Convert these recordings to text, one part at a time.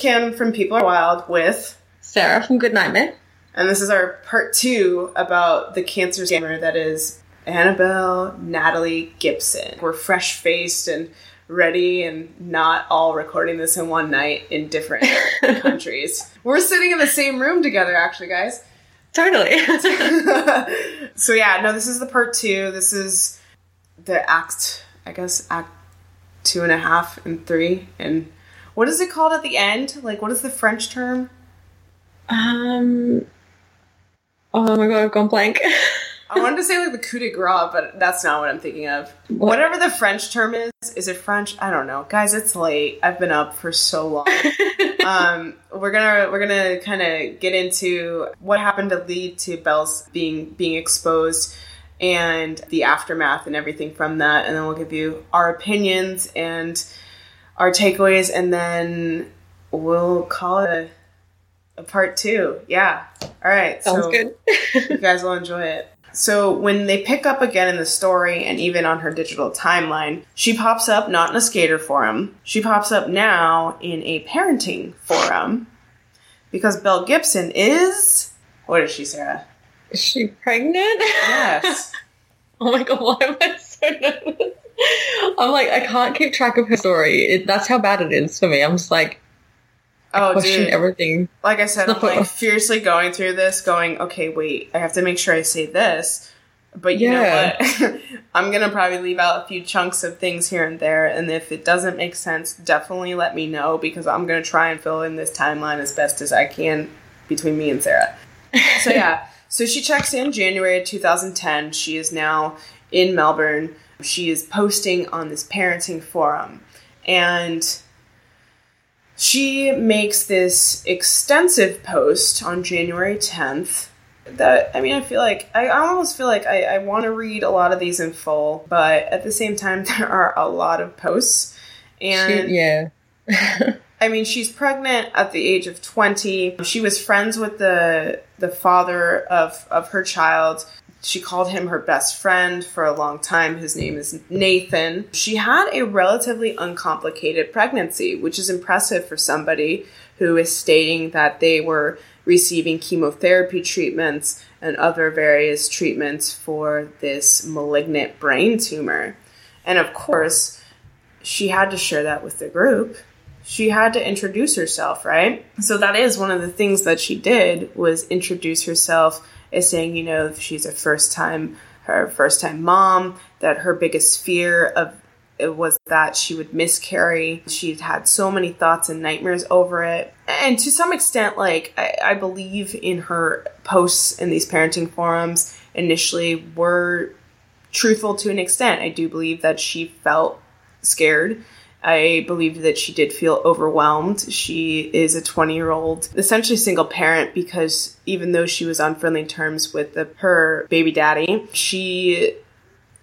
So this is Kim from People Are Wild with Sarah from Good Nightmare. And this is our part two about the cancer scammer that is Annabelle Natalie Gibson. We're fresh faced and ready and not all recording this in one night in different countries. We're sitting in the same room together, actually, guys. Totally. so, yeah, no, this is the part two. This is the act, I guess, act two and a half and three. And what is it called at the end? Like, what is the French term? um. Oh my god, I've gone blank. I wanted to say like the coup de grace, but that's not what I'm thinking of. What? Whatever the French term is, is it French? I don't know, guys. It's late. I've been up for so long. um, we're gonna we're gonna kind of get into what happened to lead to Belle's being being exposed and the aftermath and everything from that, and then we'll give you our opinions and our takeaways, and then we'll call it a, a part two. Yeah. All right. Sounds so good. you guys will enjoy it. So when they pick up again in the story and even on her digital timeline, she pops up not in a skater forum. She pops up now in a parenting forum because Belle Gibson is what is she, Sarah? Is she pregnant? Yes. oh my god, why am I so nervous? I'm like, I can't keep track of her story. It, that's how bad it is for me. I'm just like, oh, question dude. everything. Like I said, I'm like fiercely going through this, going, okay, wait, I have to make sure I say this. But you Yeah. know what? I'm gonna probably leave out a few chunks of things here and there, and if it doesn't make sense, definitely let me know because I'm gonna try and fill in this timeline as best as I can between me and Sarah. So yeah, so she checks in January 2010. She is now in Melbourne. She is posting on this parenting forum, and she makes this extensive post on January 10th. That I mean, I feel like I, almost feel like I, I want to read a lot of these in full, but at the same time, there are a lot of posts, and She- yeah. I mean, she's pregnant at the age of 20. She was friends with the the father of of her child. She called him her best friend for a long time. His name is Nathan. She had a relatively uncomplicated pregnancy, which is impressive for somebody who is stating that they were receiving chemotherapy treatments and other various treatments for this malignant brain tumor. And of course, she had to share that with the group she had to introduce herself, right? So that is one of the things that she did was introduce herself as saying, you know, she's a first time her first time mom, that her biggest fear of it was that she would miscarry. She'd had so many thoughts and nightmares over it. And to some extent, like I, I believe in her posts in these parenting forums initially were truthful to an extent. I do believe that she felt scared. I believe that she did feel overwhelmed. She is a 20 year old, essentially single parent because even though she was on friendly terms with the, her baby daddy, she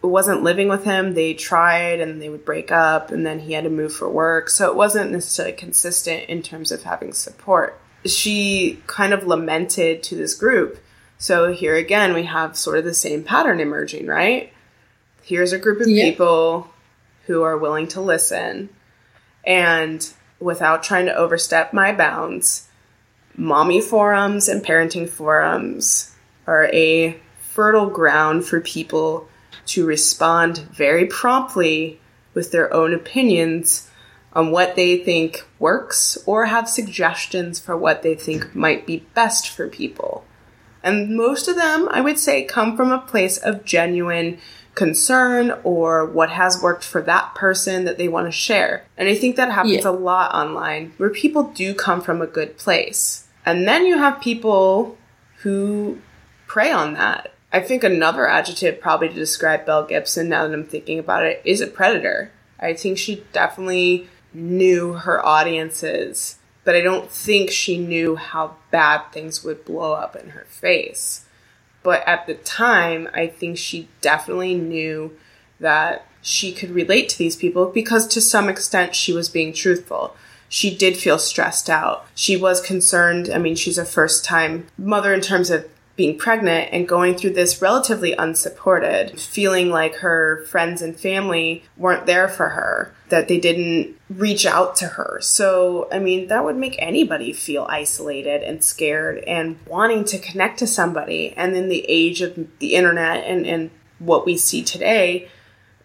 wasn't living with him. They tried and they would break up and then he had to move for work. So it wasn't necessarily consistent in terms of having support. She kind of lamented to this group. So here again, we have sort of the same pattern emerging, right? Here's a group of Yeah. people who are willing to listen and without trying to overstep my bounds, mommy forums and parenting forums are a fertile ground for people to respond very promptly with their own opinions on what they think works or have suggestions for what they think might be best for people. And most of them, I would say, come from a place of genuine concern or what has worked for that person that they want to share. And I think that happens Yeah. a lot online where people do come from a good place. And then you have people who prey on that. I think another adjective probably to describe Belle Gibson now that I'm thinking about it is a predator. I think she definitely knew her audiences, but I don't think she knew how bad things would blow up in her face. But at the time, I think she definitely knew that she could relate to these people because to some extent she was being truthful. She did feel stressed out. She was concerned. I mean, she's a first time mother in terms of being pregnant and going through this relatively unsupported, feeling like her friends and family weren't there for her. That they didn't reach out to her. So, I mean, that would make anybody feel isolated and scared and wanting to connect to somebody. And then the age of the internet and, and what we see today,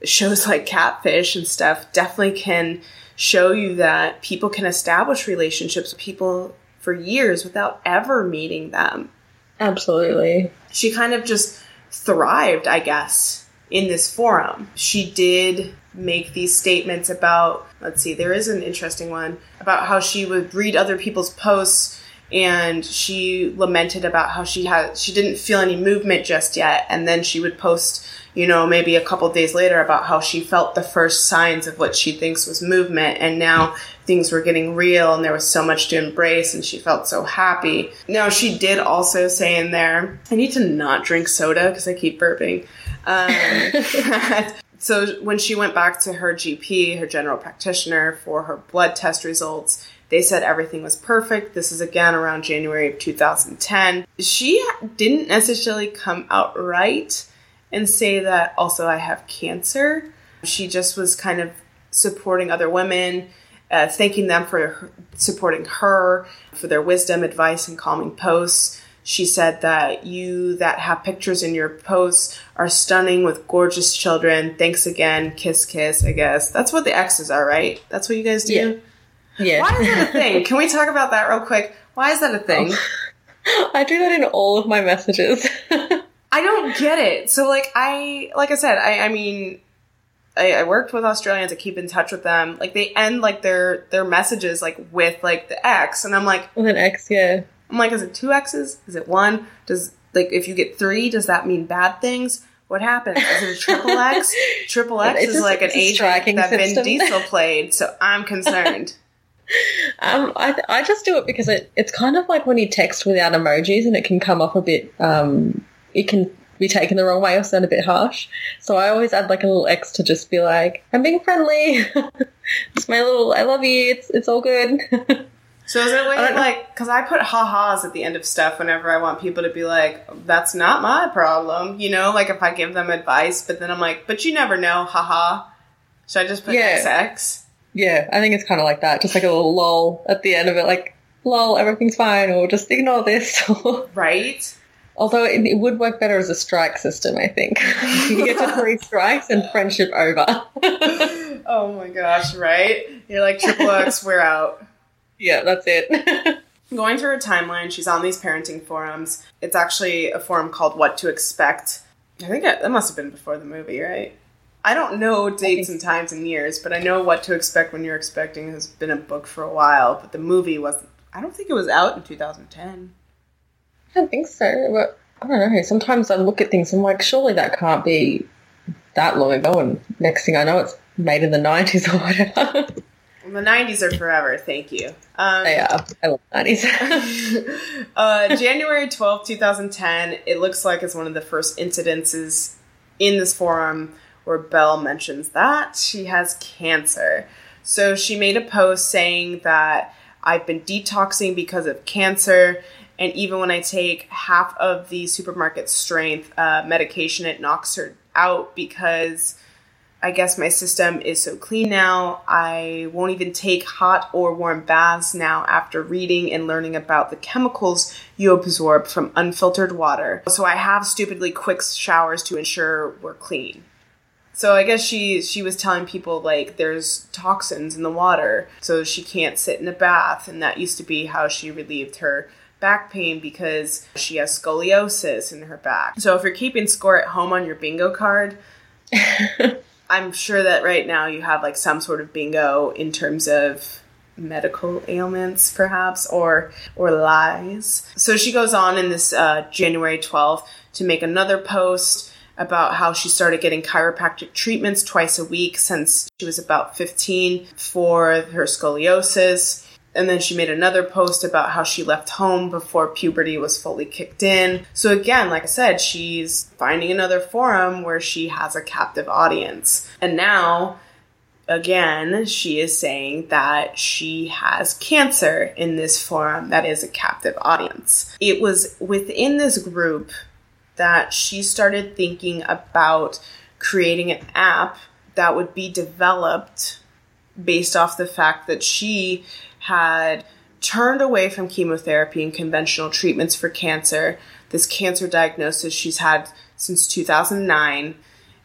shows like Catfish and stuff definitely can show you that people can establish relationships with people for years without ever meeting them. Absolutely. She kind of just thrived, I guess, in this forum. She did make these statements about, let's see, there is an interesting one about how she would read other people's posts and she lamented about how she had she didn't feel any movement just yet and then she would post you know maybe a couple days later about how she felt the first signs of what she thinks was movement and now things were getting real and there was so much to embrace and she felt so happy now she did also say in there i need to not drink soda because i keep burping um, so when she went back to her gp her general practitioner for her blood test results they said everything was perfect. This is again around January of 2010. She didn't necessarily come out right and say that also I have cancer. She just was kind of supporting other women, uh, thanking them for supporting her, for their wisdom, advice, and calming posts. She said that you that have pictures in your posts are stunning with gorgeous children. Thanks again. Kiss, kiss, I guess. That's what the X's are, right? That's what you guys do? Yeah. Yeah. Why is that a thing? Can we talk about that real quick? Why is that a thing? I do that in all of my messages. I don't get it. So like I like I said, I I mean I, I, worked with Australians. I keep in touch with them. Like they end like their their messages like with like the X, and I'm like with an X, yeah. I'm like, is it two X's? Is it one? Does like if you get three, does that mean bad things? What happens? Is it a triple X? triple X is like an age tracking that Vin Diesel played, so I'm concerned. Um, I, I just do it because it, it's kind of like when you text without emojis and it can come off a bit, um, it can be taken the wrong way or sound a bit harsh. So I always add like a little X to just be like, I'm being friendly. it's my little, I love you. It's, it's all good. So is it way like, cause I put ha-has at the end of stuff whenever I want people to be like, that's not my problem. You know, like if I give them advice, but then I'm like, but you never know, haha. Should I just put yeah. XX? Yeah, I think it's kind of like that. Just like a little lull at the end of it, like, lol, everything's fine, or just ignore this. right? Although it, it, would work better as a strike system, I think. you get to three strikes and friendship over. oh my gosh, right? You're like, triple X, we're out. Yeah, that's it. Going through her timeline, she's on these parenting forums. It's actually a forum called What to Expect. I think that must have been before the movie, right? I don't know dates and times and years, but I know what to expect when you're expecting has been a book for a while. But the movie wasn't. I don't think it was out in 2010. I don't think so, but I don't know. Sometimes I look at things and I'm like, surely that can't be that long ago. And next thing I know, it's made in the 90s or whatever. the 90s are forever. Thank you. Um, yeah, I love 90s. uh, January 12, 2010. It looks like it's one of the first incidences in this forum where Belle mentions that she has cancer. So she made a post saying that I've been detoxing because of cancer. And even when I take half of the supermarket strength uh, medication, it knocks her out because I guess my system is so clean now. I won't even take hot or warm baths now after reading and learning about the chemicals you absorb from unfiltered water. So I have stupidly quick showers to ensure we're clean. So I guess she she was telling people like there's toxins in the water, so she can't sit in a bath, and that used to be how she relieved her back pain because she has scoliosis in her back. So if you're keeping score at home on your bingo card, I'm sure that right now you have like some sort of bingo in terms of medical ailments perhaps or or lies. So she goes on in this uh, January 12th to make another post about how she started getting chiropractic treatments twice a week since she was about 15 for her scoliosis. And then she made another post about how she left home before puberty was fully kicked in. So, again, like I said, she's finding another forum where she has a captive audience. And now, again, she is saying that she has cancer in this forum that is a captive audience. It was within this group that she started thinking about creating an app that would be developed based off the fact that she had turned away from chemotherapy and conventional treatments for cancer. This cancer diagnosis she's had since 2009.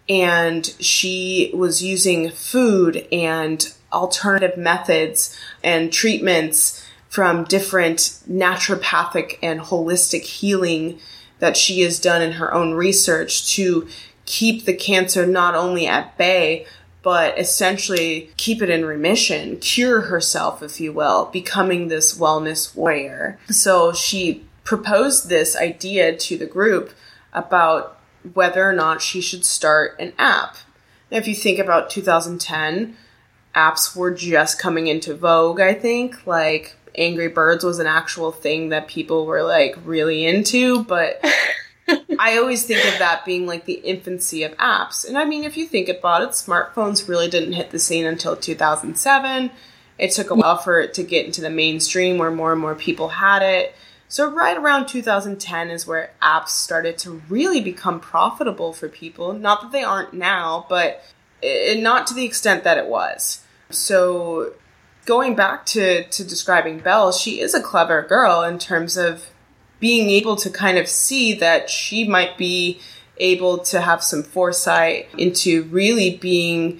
And she was using food and alternative methods and treatments from different naturopathic and holistic healing that she has done in her own research to keep the cancer not only at bay, but essentially keep it in remission, cure herself, if you will, becoming this wellness warrior. So she proposed this idea to the group about whether or not she should start an app. Now, if you think about 2010, apps were just coming into vogue, I think. Like, Angry Birds was an actual thing that people were like really into, but I always think of that being like the infancy of apps. And I mean, if you think about it, smartphones really didn't hit the scene until 2007. It took a while for it to get into the mainstream where more and more people had it. So, right around 2010 is where apps started to really become profitable for people. Not that they aren't now, but it, not to the extent that it was. So, going back to, to describing Belle, she is a clever girl in terms of being able to kind of see that she might be able to have some foresight into really being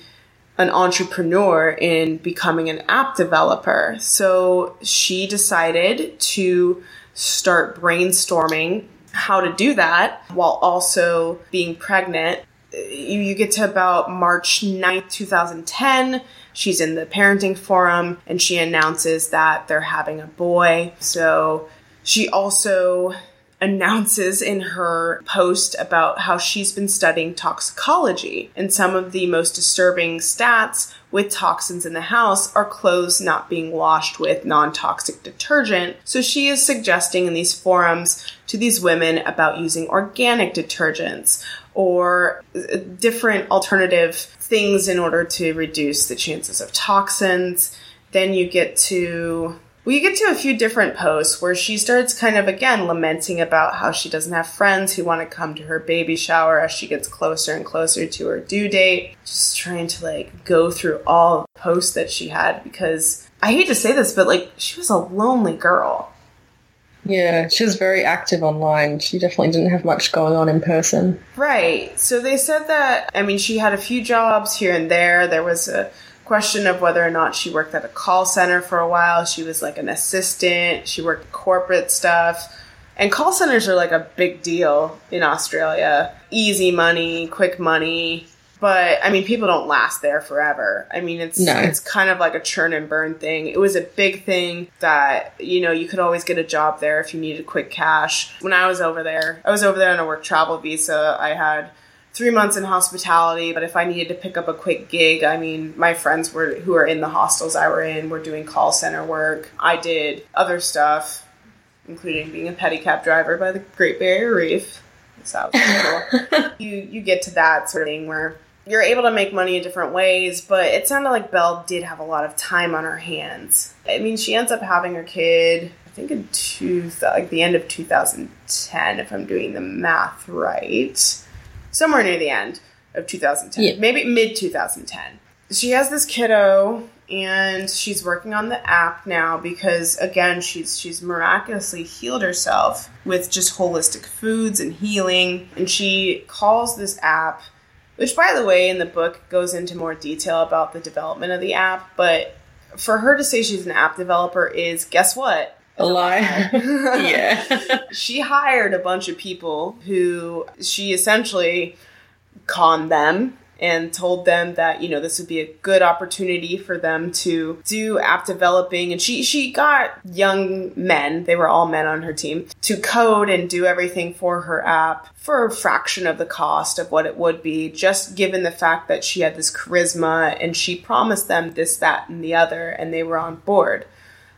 an entrepreneur in becoming an app developer. So she decided to start brainstorming how to do that while also being pregnant. You get to about March 9th, 2010. She's in the parenting forum and she announces that they're having a boy. So she also announces in her post about how she's been studying toxicology and some of the most disturbing stats with toxins in the house are clothes not being washed with non-toxic detergent. So she is suggesting in these forums to these women about using organic detergents or different alternative things in order to reduce the chances of toxins. Then you get to we get to a few different posts where she starts kind of again lamenting about how she doesn't have friends who want to come to her baby shower as she gets closer and closer to her due date. Just trying to like go through all the posts that she had because I hate to say this, but like she was a lonely girl. Yeah, she was very active online. She definitely didn't have much going on in person. Right. So they said that, I mean, she had a few jobs here and there. There was a question of whether or not she worked at a call center for a while. She was like an assistant, she worked corporate stuff. And call centers are like a big deal in Australia. Easy money, quick money. But I mean, people don't last there forever. I mean, it's no. it's kind of like a churn and burn thing. It was a big thing that you know you could always get a job there if you needed quick cash. When I was over there, I was over there on a work travel visa. I had three months in hospitality, but if I needed to pick up a quick gig, I mean, my friends were who are in the hostels I were in were doing call center work. I did other stuff, including being a pedicab driver by the Great Barrier Reef. So cool. you you get to that sort of thing where you're able to make money in different ways, but it sounded like Belle did have a lot of time on her hands. I mean, she ends up having her kid. I think in two, like the end of 2010, if I'm doing the math right somewhere near the end of 2010, yeah. maybe mid 2010. She has this kiddo and she's working on the app now because again she's she's miraculously healed herself with just holistic foods and healing and she calls this app which by the way in the book goes into more detail about the development of the app but for her to say she's an app developer is guess what a lie. yeah. she hired a bunch of people who she essentially conned them and told them that you know this would be a good opportunity for them to do app developing and she she got young men they were all men on her team to code and do everything for her app for a fraction of the cost of what it would be just given the fact that she had this charisma and she promised them this that and the other and they were on board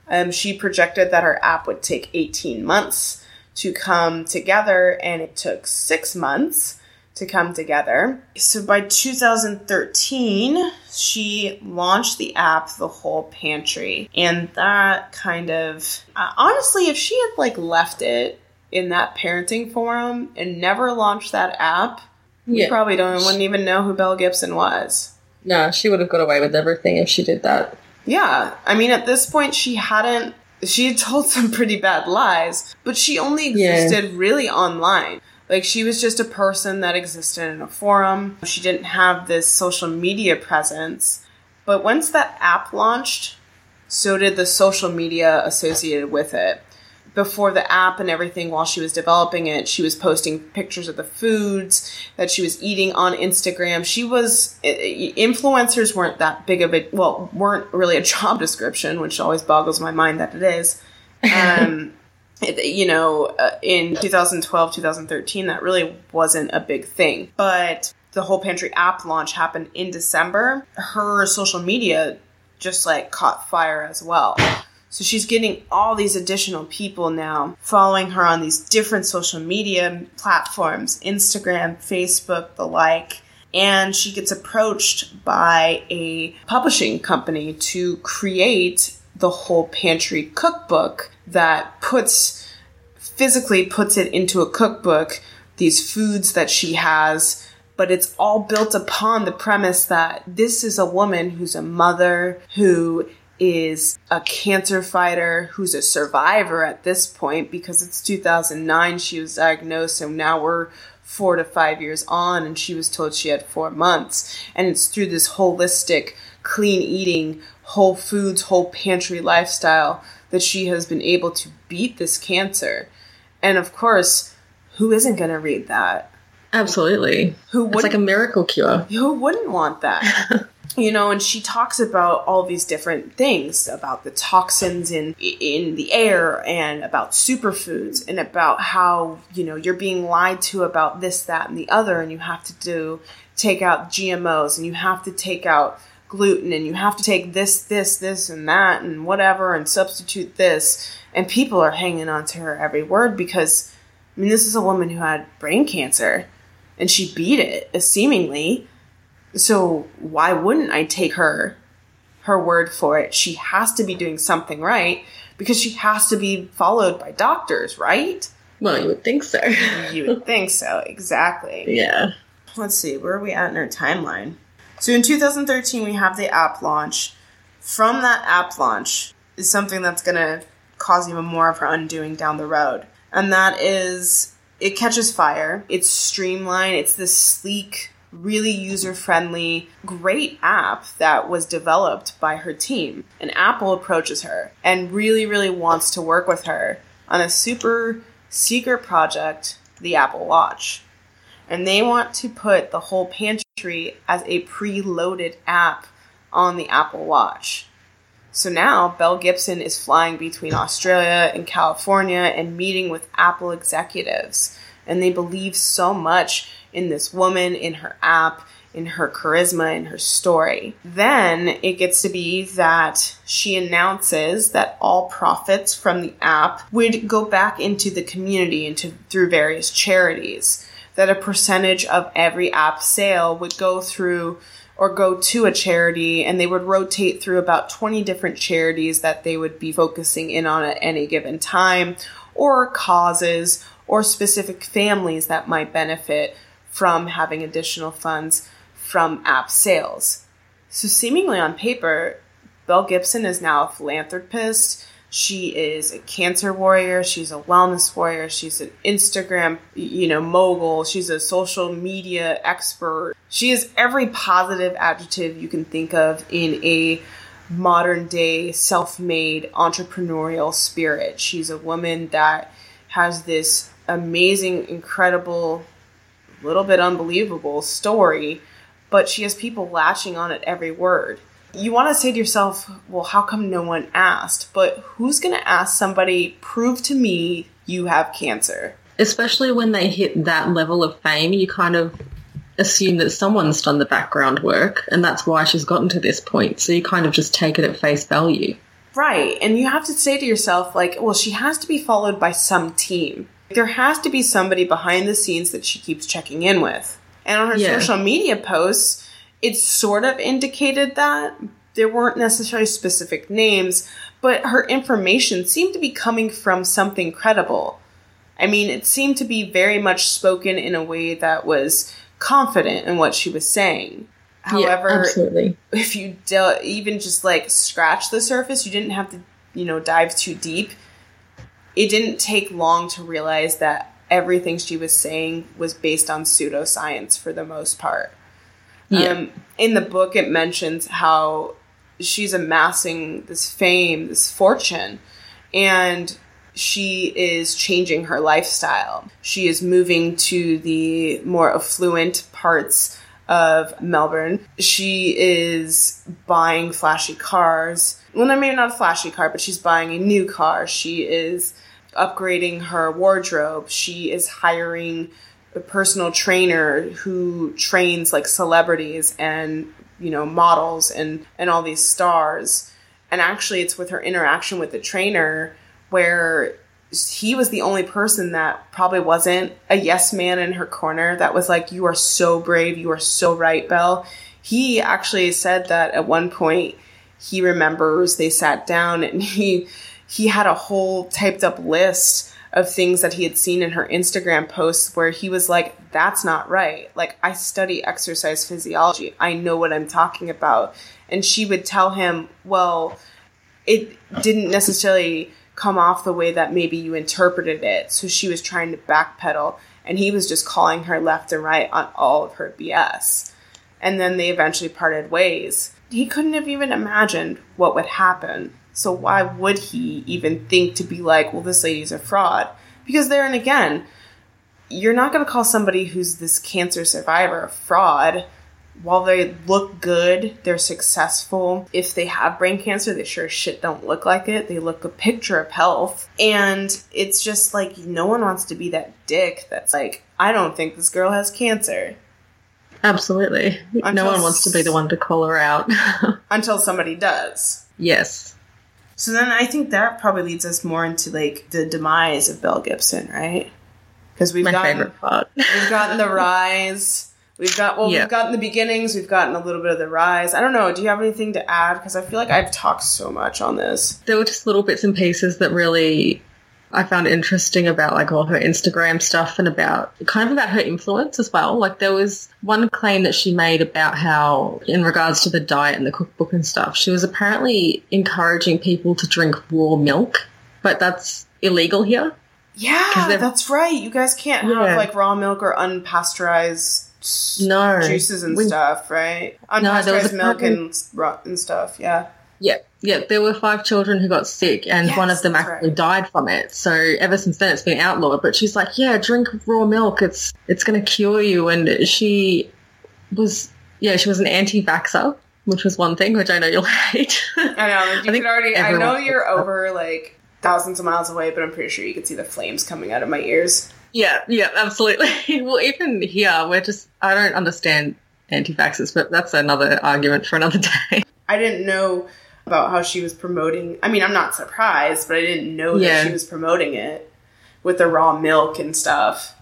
um, she projected that her app would take 18 months to come together, and it took six months to come together. So by 2013, she launched the app, The Whole Pantry. And that kind of, uh, honestly, if she had like left it in that parenting forum and never launched that app, yeah. we probably don't wouldn't even know who Belle Gibson was. No, she would have got away with everything if she did that. Yeah, I mean, at this point, she hadn't. She had told some pretty bad lies, but she only Yeah. existed really online. Like, she was just a person that existed in a forum. She didn't have this social media presence. But once that app launched, so did the social media associated with it. Before the app and everything, while she was developing it, she was posting pictures of the foods that she was eating on Instagram. She was influencers weren't that big of a well, weren't really a job description, which always boggles my mind that it is. Um, you know, uh, in 2012, 2013, that really wasn't a big thing. But the whole pantry app launch happened in December. Her social media just like caught fire as well. So she's getting all these additional people now following her on these different social media platforms Instagram, Facebook, the like. And she gets approached by a publishing company to create the whole pantry cookbook that puts physically puts it into a cookbook, these foods that she has, but it's all built upon the premise that this is a woman who's a mother, who is a cancer fighter, who's a survivor at this point because it's 2009, she was diagnosed, and now we're four to five years on, and she was told she had four months. And it's through this holistic, clean eating, whole foods, whole pantry lifestyle that she has been able to beat this cancer. And of course, who isn't going to read that? Absolutely. Who It's like a miracle cure. who wouldn't want that? you know, and she talks about all these different things about the toxins in in the air and about superfoods and about how, you know, you're being lied to about this that and the other and you have to do take out GMOs and you have to take out gluten and you have to take this this this and that and whatever and substitute this. And people are hanging on to her every word because I mean this is a woman who had brain cancer and she beat it seemingly so why wouldn't i take her her word for it? She has to be doing something right because she has to be followed by doctors right? Well, you would think so. you would think so exactly. Yeah. let's see where are we at in our timeline? So in 2013 we have the app launch. From that app launch is something that's going to cause even more of her undoing down the road and that is it catches fire. It's streamlined. It's this sleek really user friendly great app that was developed by her team and apple approaches her and really really wants to work with her on a super secret project the apple watch and they want to put the whole pantry as a preloaded app on the Apple Watch. So now Belle Gibson is flying between Australia and California and meeting with Apple executives. And they believe so much in this woman, in her app, in her charisma, in her story. Then it gets to be that she announces that all profits from the app would go back into the community into through various charities that a percentage of every app sale would go through or go to a charity and they would rotate through about 20 different charities that they would be focusing in on at any given time or causes or specific families that might benefit from having additional funds from app sales. So seemingly on paper, Belle Gibson is now a philanthropist. She is a cancer warrior. She's a wellness warrior. She's an Instagram, you know, mogul. She's a social media expert. She is every positive adjective you can think of in a modern day self-made entrepreneurial spirit. She's a woman that has this amazing, incredible, little bit unbelievable story, but she has people latching on at every word you want to say to yourself, well, how come no one asked? But who's going to ask somebody, prove to me you have cancer? Especially when they hit that level of fame, you kind of assume that someone's done the background work and that's why she's gotten to this point. So you kind of just take it at face value. Right. And you have to say to yourself, like, well, she has to be followed by some team. There has to be somebody behind the scenes that she keeps checking in with. And on her Yeah. social media posts, it sort of indicated that there weren't necessarily specific names, but her information seemed to be coming from something credible. I mean, it seemed to be very much spoken in a way that was confident in what she was saying. However, yeah, absolutely. if you del- even just like scratch the surface, you didn't have to, you know, dive too deep. It didn't take long to realize that everything she was saying was based on pseudoscience for the most part. Yeah. Um, in the book, it mentions how she's amassing this fame, this fortune, and she is changing her lifestyle. She is moving to the more affluent parts of Melbourne. She is buying flashy cars. Well, I mean, not a flashy car, but she's buying a new car. She is upgrading her wardrobe. She is hiring a personal trainer who trains like celebrities and you know models and and all these stars. And actually it's with her interaction with the trainer where he was the only person that probably wasn't a yes man in her corner that was like you are so brave. You are so right belle. He actually said that at one point he remembers they sat down and he he had a whole typed up list of things that he had seen in her Instagram posts where he was like, that's not right. Like, I study exercise physiology. I know what I'm talking about. And she would tell him, well, it didn't necessarily come off the way that maybe you interpreted it. So she was trying to backpedal. And he was just calling her left and right on all of her BS. And then they eventually parted ways. He couldn't have even imagined what would happen so why would he even think to be like, well, this lady's a fraud? Because there and again, you're not going to call somebody who's this cancer survivor a fraud. While they look good, they're successful. If they have brain cancer, they sure as shit don't look like it. They look a picture of health. And it's just like no one wants to be that dick that's like, I don't think this girl has cancer. Absolutely. Until no one wants to be the one to call her out. Until somebody does. yes. So then I think that probably leads us more into like the demise of Belle Gibson, right? Because we've My gotten favorite part. we've gotten the rise. We've got well, Yeah. we've gotten the beginnings. We've gotten a little bit of the rise. I don't know. Do you have anything to add? Because I feel like I've talked so much on this. there were just little bits and pieces that really I found interesting about like all her Instagram stuff and about kind of about her influence as well. Like there was one claim that she made about how in regards to the diet and the cookbook and stuff, she was apparently encouraging people to drink raw milk, but that's illegal here. Yeah, that's right. You guys can't Yeah. have like raw milk or unpasteurized No. juices and stuff, right? Unpasteurized a milk and and stuff. Yeah. Yeah, yeah. There were five children who got sick, and Yes, one of them actually right. died from it. So ever since then, it's been outlawed. But she's like, "Yeah, drink raw milk. It's it's going to cure you." And she was, yeah, she was an anti-vaxxer, which was one thing, which I know you'll hate. I know. You I think could already. I know you're over like thousands of miles away, but I'm pretty sure you could see the flames coming out of my ears. yeah, yeah, absolutely. well, even here, we're just I don't understand anti-vaxxers, but that's another argument for another day. I didn't know about how she was promoting. I mean, I'm not surprised, but I didn't know Yeah. that she was promoting it with the raw milk and stuff.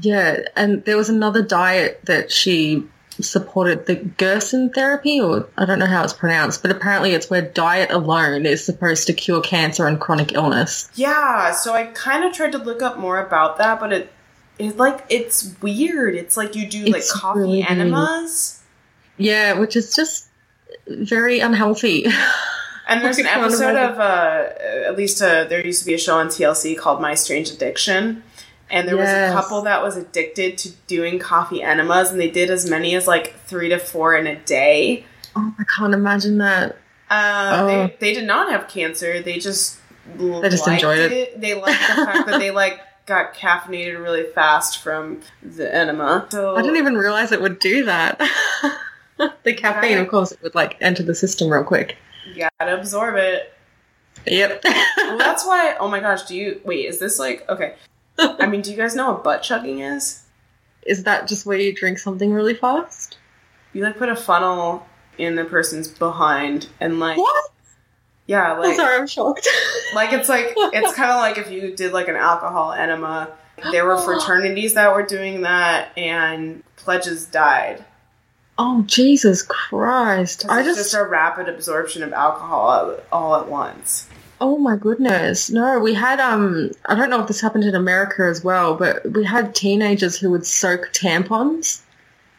Yeah, and there was another diet that she supported the Gerson therapy, or I don't know how it's pronounced, but apparently it's where diet alone is supposed to cure cancer and chronic illness. Yeah, so I kind of tried to look up more about that, but it it's like it's weird. It's like you do like coffee really- enemas. Yeah, which is just very unhealthy. And there's an episode of uh, at least uh, there used to be a show on TLC called My Strange Addiction, and there was a couple that was addicted to doing coffee enemas, and they did as many as like three to four in a day. oh, I can't imagine that. Uh, Oh. they, they did not have cancer. They just They just liked enjoyed it. They liked the fact that they like got caffeinated really fast from the enema. So I didn't even realize it would do that. the caffeine, of course, it would like enter the system real quick. you gotta absorb it. Yep. Well, that's why. Oh my gosh, do you wait? Is this like okay? I mean, do you guys know what butt chugging is? is that just where you drink something really fast? You like put a funnel in the person's behind and like What? yeah, I'm like sorry, I'm shocked. like it's like it's kind of like if you did like an alcohol enema. There were fraternities that were doing that, and pledges died. Oh Jesus Christ! I it's just, just a rapid absorption of alcohol all- at once. oh my goodness, no. We had um, I don't know if this happened in America as well, but we had teenagers who would soak tampons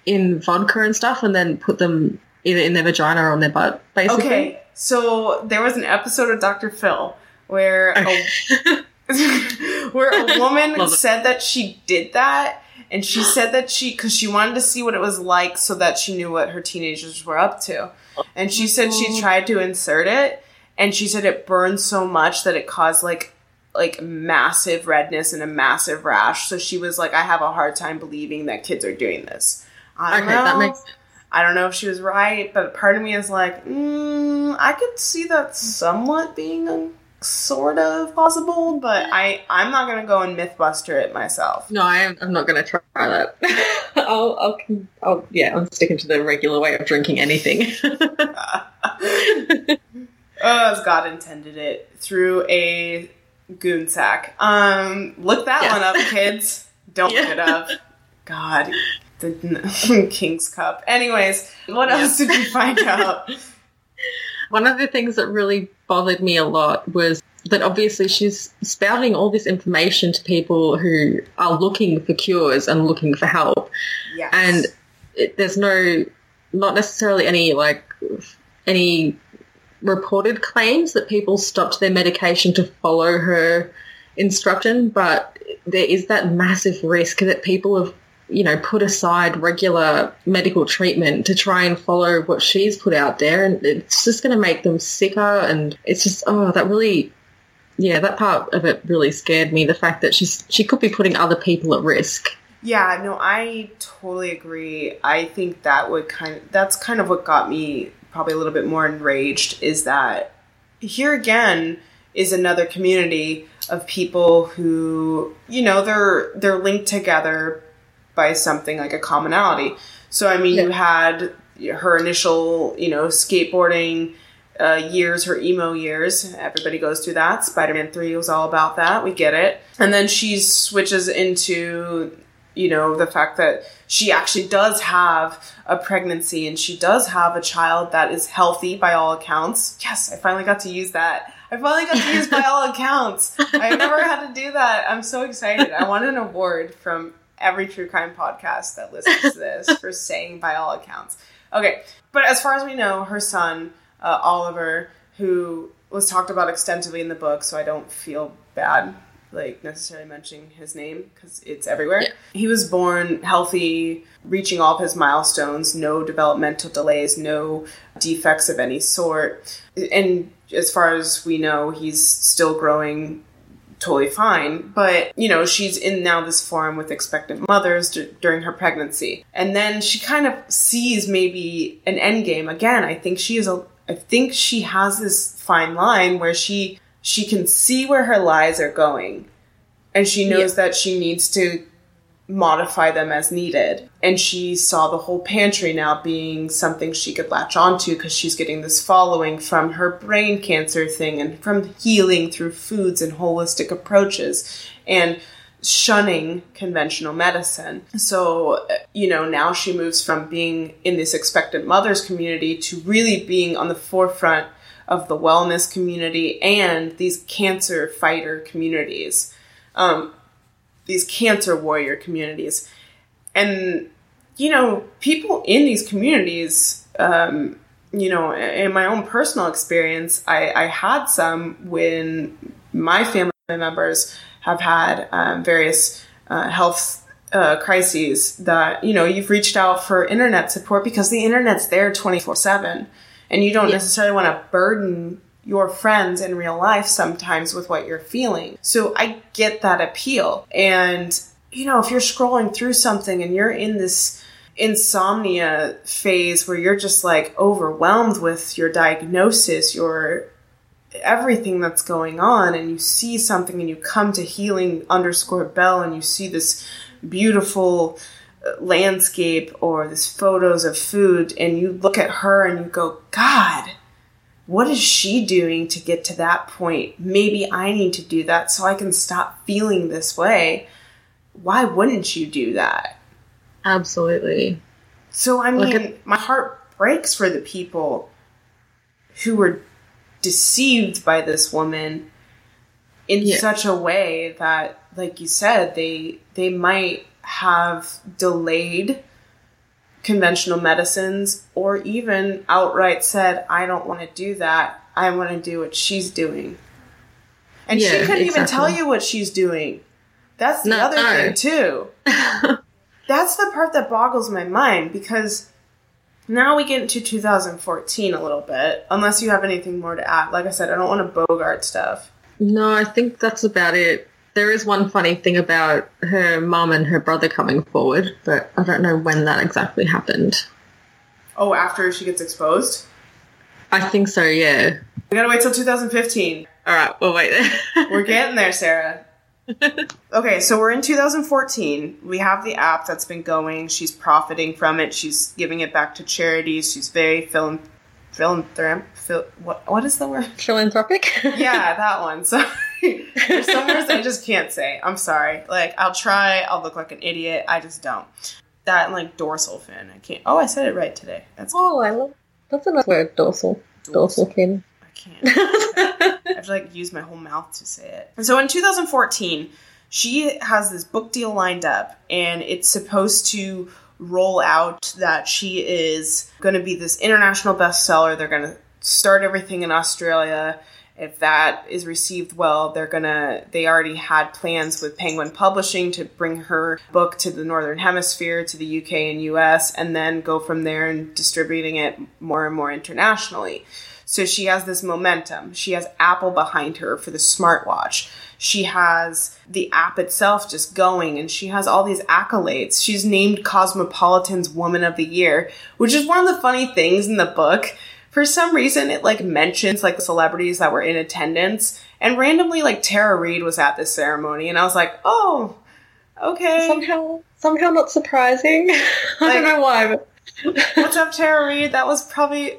in vodka and stuff, and then put them either in their vagina or on their butt. Basically, Okay, so there was an episode of Dr. Phil where a, where a woman said that she did that, and she said that she because she wanted to see what it was like, so that she knew what her teenagers were up to, and she said she tried to insert it, and she said it burned so much that it caused like like massive redness and a massive rash. So she was like, I have a hard time believing that kids are doing this. I don't Okay, that know. makes- I don't know if she was right, but part of me is like, mm, I could see that somewhat being sort of possible, but I I'm not gonna go and MythBuster it myself. no, I am, I'm not to try that. I'll, I'll, I'll, yeah, I'm sticking to the regular way of drinking anything. Oh, as God intended it through a goon sack. Um, look that one up, kids. Don't look it up. God, the King's Cup. Anyways, what else did you find out? One of the things that really bothered me a lot was that obviously she's spouting all this information to people who are looking for cures and looking for help. Yes. and it, there's no not necessarily any like any reported claims that people stopped their medication to follow her instruction but there is that massive risk that people have you know put aside regular medical treatment to try and follow what she's put out there and it's just going to make them sicker and it's just oh that really yeah that part of it really scared me the fact that she's she could be putting other people at risk Yeah, no, I totally agree. I think that would kind of that's kind of what got me probably a little bit more enraged is that here again is another community of people who, you know, they're they're linked together by something like a commonality. So I mean, you had her initial, you know, skateboarding uh, years, her emo years. Everybody goes through that. Spider Man 3 was all about that. We get it. And then she switches into, you know, the fact that she actually does have a pregnancy and she does have a child that is healthy by all accounts. Yes, I finally got to use that. I finally got to use by all accounts. I've never had to do that. I'm so excited. I want an award from every true crime podcast that listens to this for saying by all accounts. Okay, but as far as we know, her son, uh, Oliver, who was talked about extensively in the book, so I don't feel bad like necessarily mentioning his name because it's everywhere. Yeah. He was born healthy, reaching all of his milestones, no developmental delays, no defects of any sort. And as far as we know, he's still growing totally fine. But, you know, she's in now this forum with expectant mothers d- during her pregnancy. And then she kind of sees maybe an end game. Again, I think she is a, I think she has this fine line where she, she can see where her lies are going. And she knows that she needs to modify them as needed. And she saw the whole pantry now being something she could latch onto because she's getting this following from her brain cancer thing and from healing through foods and holistic approaches and shunning conventional medicine. So, you know, now she moves from being in this expectant mothers community to really being on the forefront of the wellness community and these cancer fighter communities. Um, these cancer warrior communities. And, you know, people in these communities, um, you know, in my own personal experience, I, I had some when my family members have had um, various uh, health uh, crises that, you know, you've reached out for internet support because the internet's there 24 7. And you don't necessarily want to burden your friends in real life sometimes with what you're feeling. So I get that appeal. And, you know, if you're scrolling through something and you're in this insomnia phase where you're just like overwhelmed with your diagnosis, your everything that's going on, and you see something and you come to healing underscore belle and you see this beautiful uh, landscape or this photos of food and you look at her and you go, God, what is she doing to get to that point? Maybe I need to do that so I can stop feeling this way. Why wouldn't you do that? Absolutely. So, I mean, my heart breaks for the people who were deceived by this woman in Yeah. such a way that, like you said, they they might have delayed conventional medicines or even outright said, I don't want to do that. I want to do what she's doing. And she couldn't even tell you what she's doing. That's the No. other thing, too. That's the part that boggles my mind because now we get into 2014 a little bit, unless you have anything more to add. Like I said, I don't want to bogart stuff. No, I think that's about it. There is one funny thing about her mum and her brother coming forward, but I don't know when that exactly happened. Oh, after she gets exposed? I think so, yeah. We gotta wait till 2015. All right, we'll wait there. We're getting there, Sarah. okay, so we're in 2014. We have the app that's been going. She's profiting from it. She's giving it back to charities. She's very philan- philanthrop. Phil- what, what is the word? Philanthropic? Yeah, that one. Sorry. There's some words I just can't say. I'm sorry. Like, I'll try. I'll look like an idiot. I just don't. That and, like, dorsal fin. I can't. Oh, I said it right today. That's oh, I love That's a nice word, dorsal. Dorsal fin. I can't. I have to like use my whole mouth to say it. And so in 2014, she has this book deal lined up, and it's supposed to roll out that she is going to be this international bestseller. They're going to start everything in Australia. If that is received well, they're gonna. They already had plans with Penguin Publishing to bring her book to the Northern Hemisphere, to the UK and US, and then go from there and distributing it more and more internationally. So she has this momentum. She has Apple behind her for the smartwatch. She has the app itself just going and she has all these accolades. She's named Cosmopolitan's Woman of the Year, which is one of the funny things in the book. For some reason, it like mentions like celebrities that were in attendance and randomly like Tara Reid was at this ceremony and I was like, oh, okay. Somehow, somehow not surprising. I Like- don't know why, but What's up, Tara Reid? That was probably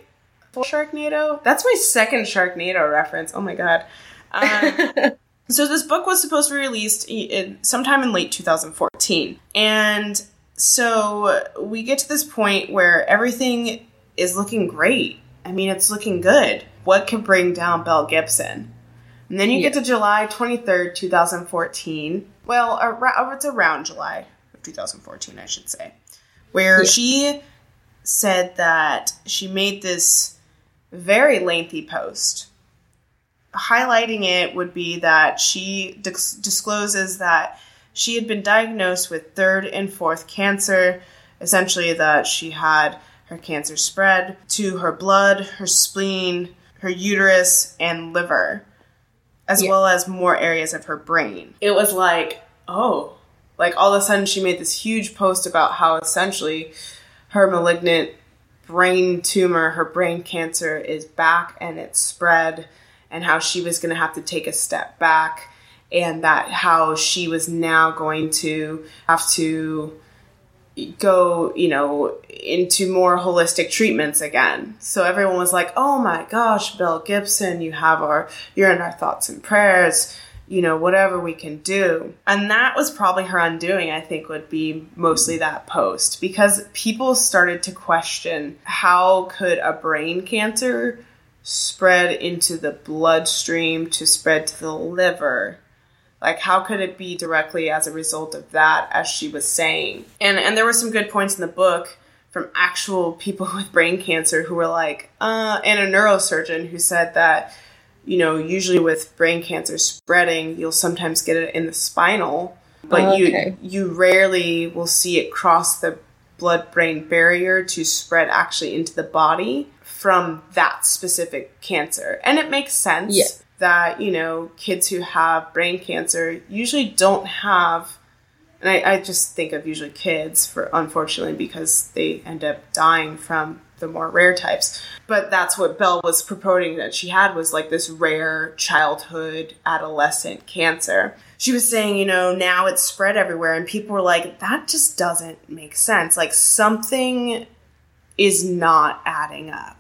Sharknado. That's my second Sharknado reference. Oh my god. Um, so this book was supposed to be released in, sometime in late 2014, and so we get to this point where everything is looking great. I mean, it's looking good. What could bring down Belle Gibson? And then you get to July 23rd, 2014. Well, around, oh, it's around July of 2014, I should say, where Yeah. she said that she made this very lengthy post. Highlighting it would be that she dis- discloses that she had been diagnosed with third and fourth cancer, essentially, that she had her cancer spread to her blood, her spleen, her uterus, and liver, as Yeah. well as more areas of her brain. It was like, oh, like all of a sudden she made this huge post about how essentially her malignant brain tumor, her brain cancer is back and it's spread, and how she was going to have to take a step back, and that how she was now going to have to go, you know, into more holistic treatments again. So everyone was like, "Oh my gosh, Belle Gibson, you have our you're in our thoughts and prayers." You know, whatever we can do. And that was probably her undoing, I think, would be mostly that post because people started to question how could a brain cancer spread into the bloodstream to spread to the liver. Like how could it be directly as a result of that as she was saying? And and there were some good points in the book from actual people with brain cancer who were like uh and a neurosurgeon who said that you know usually with brain cancer spreading you'll sometimes get it in the spinal but Okay. you you rarely will see it cross the blood brain barrier to spread actually into the body from that specific cancer. And it makes sense Yeah. that you know kids who have brain cancer usually don't have and I, I just think of usually kids for unfortunately because they end up dying from the more rare types. But that's what belle was purporting that she had was like this rare childhood adolescent cancer. She was saying you know now it's spread everywhere and people were like that just doesn't make sense. Like something is not adding up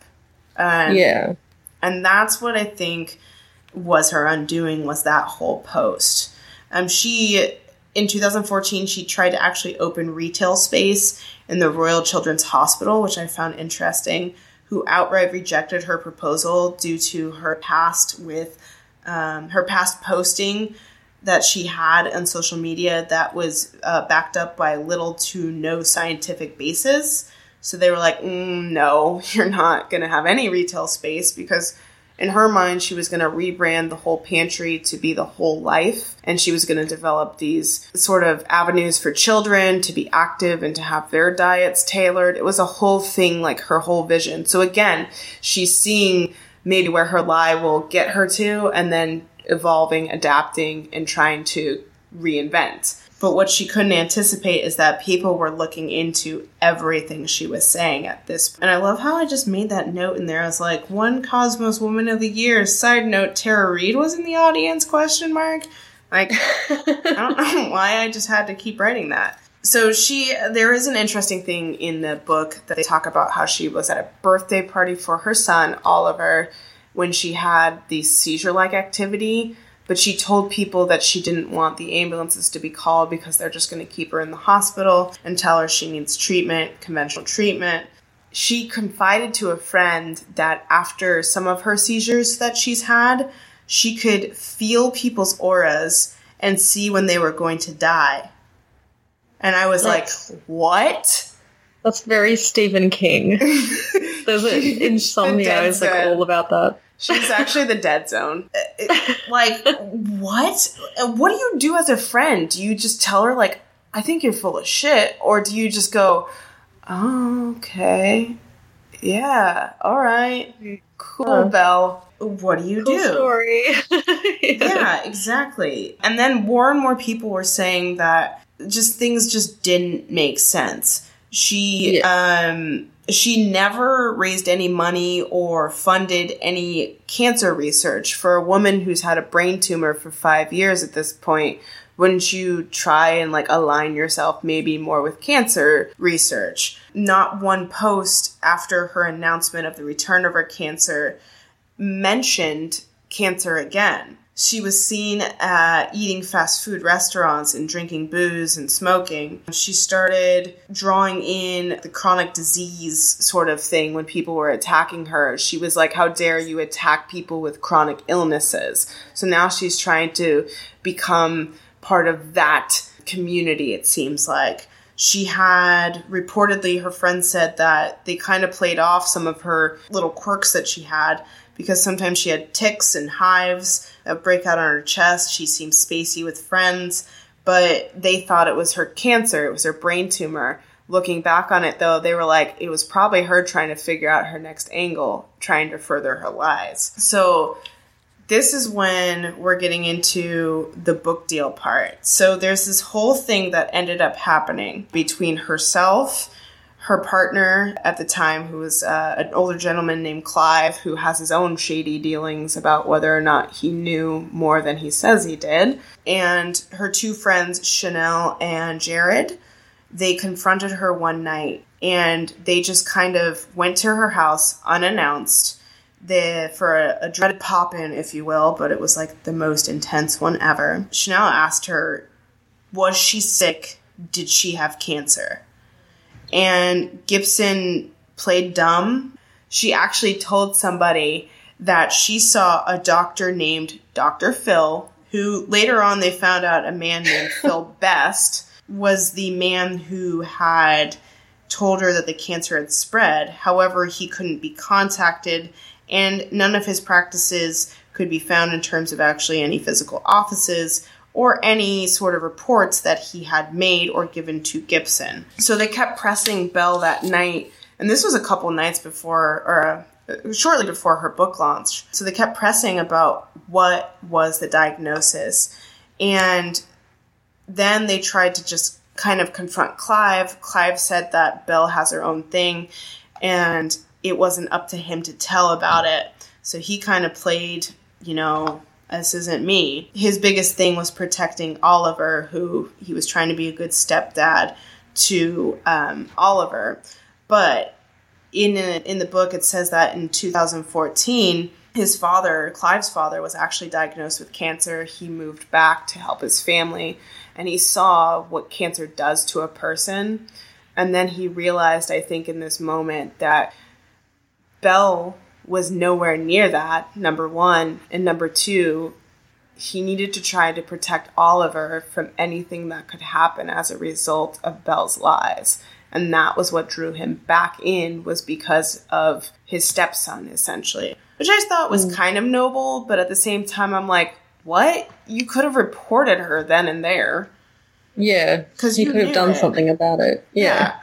and yeah. and that's what I think was her undoing was that whole post. Um, she in 2014 she tried to actually open retail space in the Royal Children's Hospital, which I found interesting. Who outright rejected her proposal due to her past with um, her past posting that she had on social media that was uh, backed up by little to no scientific basis. So they were like, mm, no, you're not going to have any retail space because in her mind, she was going to rebrand the whole pantry to be the whole life. And she was going to develop these sort of avenues for children to be active and to have their diets tailored. It was a whole thing, like her whole vision. So again, she's seeing maybe where her lie will get her to and then evolving, adapting, and trying to reinvent. But what she couldn't anticipate is that people were looking into everything she was saying at this. And I love how I just made that note in there. I was like, one Cosmos Woman of the Year. Side note, Tara Reid was in the audience, question mark. Like, I don't know why I just had to keep writing that. So she, there is an interesting thing in the book that they talk about how she was at a birthday party for her son, Oliver, when she had the seizure-like activity but she told people that she didn't want the ambulances to be called because they're just going to keep her in the hospital and tell her she needs treatment, conventional treatment. She confided to a friend that after some of her seizures that she's had, she could feel people's auras and see when they were going to die. And I was That's- like, what? That's very Stephen King. There's an insomnia is like all about that. She's actually the dead zone. Uh, like, what? Uh, What do you do as a friend? Do you just tell her, like, I think you're full of shit? Or do you just go, oh, okay. Yeah, all right. Cool, Huh. Belle. What do you Cool do? story. yeah, exactly. And then more and more people were saying that just things just didn't make sense. She um she never raised any money or funded any cancer research for a woman who's had a brain tumor for 5 years at this point. Wouldn't you try and like align yourself maybe more with cancer research? Not one post after her announcement of the return of her cancer mentioned cancer again. She was seen uh, eating fast food restaurants and drinking booze and smoking. She started drawing in the chronic disease sort of thing when people were attacking her. She was like, How dare you attack people with chronic illnesses? So now she's trying to become part of that community, it seems like she had reportedly her friend said that they kind of played off some of her little quirks that she had because sometimes she had ticks and hives that break out on her chest. She seemed spacey with friends but they thought it was her cancer. It was her brain tumor. Looking back on it though they were like it was probably her trying to figure out her next angle trying to further her lies. So this is when we're getting into the book deal part. So there's this whole thing that ended up happening between herself, her partner at the time, who was uh, an older gentleman named Clive, who has his own shady dealings about whether or not he knew more than he says he did, and her two friends, Chanel and Jared. They confronted her one night and they just kind of went to her house unannounced the for a, a dreaded pop in, if you will, but it was like the most intense one ever. Chanel asked her, Was she sick? Did she have cancer? And Gibson played dumb. She actually told somebody that she saw a doctor named Dr. Phil, who later on they found out a man named Phil Best was the man who had told her that the cancer had spread. However, he couldn't be contacted, and none of his practices could be found in terms of actually any physical offices or any sort of reports that he had made or given to Gibson. So they kept pressing Belle that night, and this was a couple nights before, or uh, shortly before her book launch. So they kept pressing about what was the diagnosis. And then they tried to just kind of confront Clive. Clive said that Belle has her own thing and it wasn't up to him to tell about it. So he kind of played, you know, this isn't me. His biggest thing was protecting Oliver, who he was trying to be a good stepdad to um, Oliver. But in in the book, it says that in 2014, his father, Clive's father, was actually diagnosed with cancer. He moved back to help his family, and he saw what cancer does to a person. And then he realized, I think, in this moment that Belle was nowhere near that, number one. And number two, he needed to try to protect Oliver from anything that could happen as a result of Belle's lies. And that was what drew him back in was because of his stepson, essentially. Which I thought was mm. kind of noble, but at the same time I'm like, what? You could have reported her then and there. Yeah. because you could have done it. something about it. Yeah.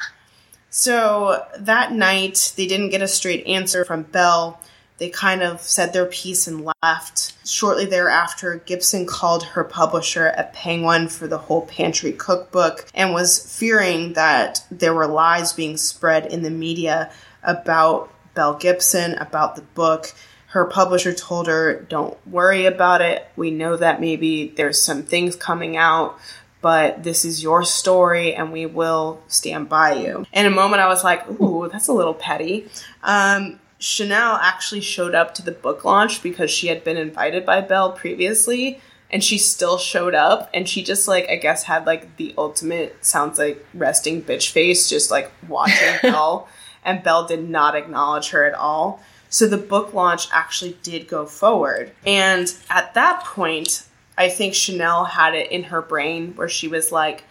So that night, they didn't get a straight answer from Belle. They kind of said their piece and left. Shortly thereafter, Gibson called her publisher at Penguin for the whole pantry cookbook and was fearing that there were lies being spread in the media about Belle Gibson, about the book. Her publisher told her, Don't worry about it. We know that maybe there's some things coming out, but this is your story and we will stand by you. In a moment, I was like, Ooh, that's a little petty. Um, Chanel actually showed up to the book launch because she had been invited by Belle previously. And she still showed up, and she just like I guess had like the ultimate sounds like resting bitch face, just like watching Belle, and Belle did not acknowledge her at all. So the book launch actually did go forward. And at that point, I think Chanel had it in her brain where she was like,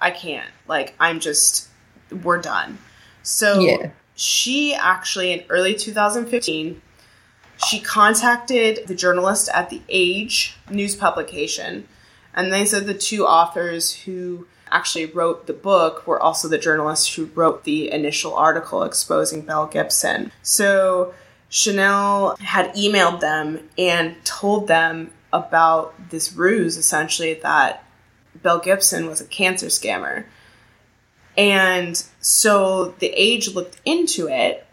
I can't. Like, I'm just, we're done. So Yeah. she actually, in early 2015, she contacted the journalist at the Age news publication. And they said the two authors who actually wrote the book were also the journalists who wrote the initial article exposing Belle Gibson. So Chanel had emailed them and told them about this ruse essentially that Belle Gibson was a cancer scammer. And so the Age looked into it.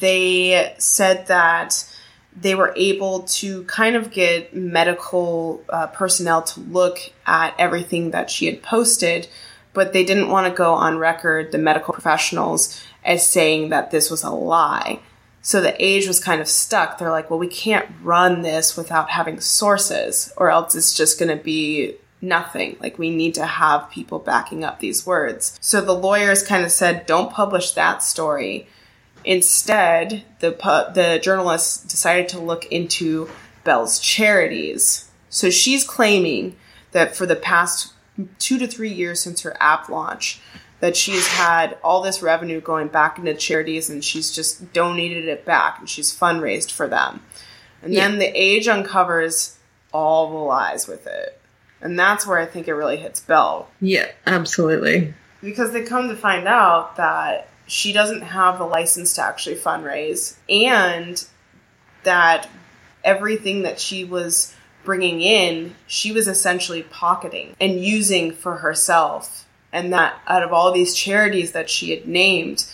They said that they were able to kind of get medical uh, personnel to look at everything that she had posted, but they didn't want to go on record, the medical professionals, as saying that this was a lie. So the age was kind of stuck. They're like, well, we can't run this without having sources, or else it's just going to be nothing. Like, we need to have people backing up these words. So the lawyers kind of said, don't publish that story. Instead, the pu- the journalists decided to look into Belle's charities. So she's claiming that for the past two to three years since her app launch, that she's had all this revenue going back into charities and she's just donated it back and she's fundraised for them. And then the age uncovers all the lies with it. And that's where I think it really hits Belle Yeah, absolutely. because they come to find out that she doesn't have the license to actually fundraise and that everything that she was bringing in she was essentially pocketing and using for herself and that out of all these charities that she had named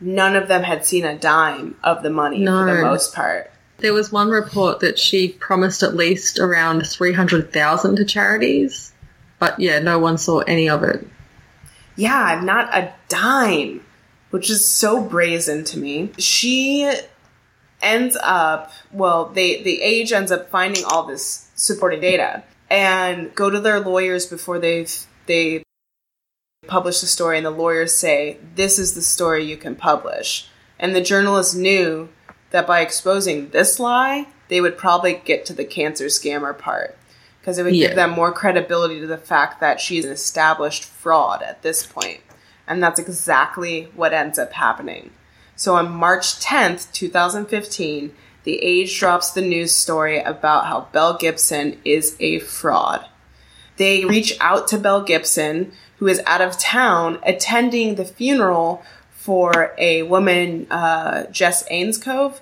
none of them had seen a dime of the money for the most part There was one report that she promised at least around 300,000 to charities, but yeah, no one saw any of it. Yeah, not a dime, which is so brazen to me. She ends up, well, they the age ends up finding all this supporting data and go to their lawyers before they've they publish the story and the lawyers say this is the story you can publish. And the journalists knew that by exposing this lie, they would probably get to the cancer scammer part because it would Yeah. give them more credibility to the fact that she's an established fraud at this point. And that's exactly what ends up happening. So on March 10th, 2015, The Age drops the news story about how Belle Gibson is a fraud. They reach out to Belle Gibson, who is out of town attending the funeral for a woman, uh, Jess Ainscough,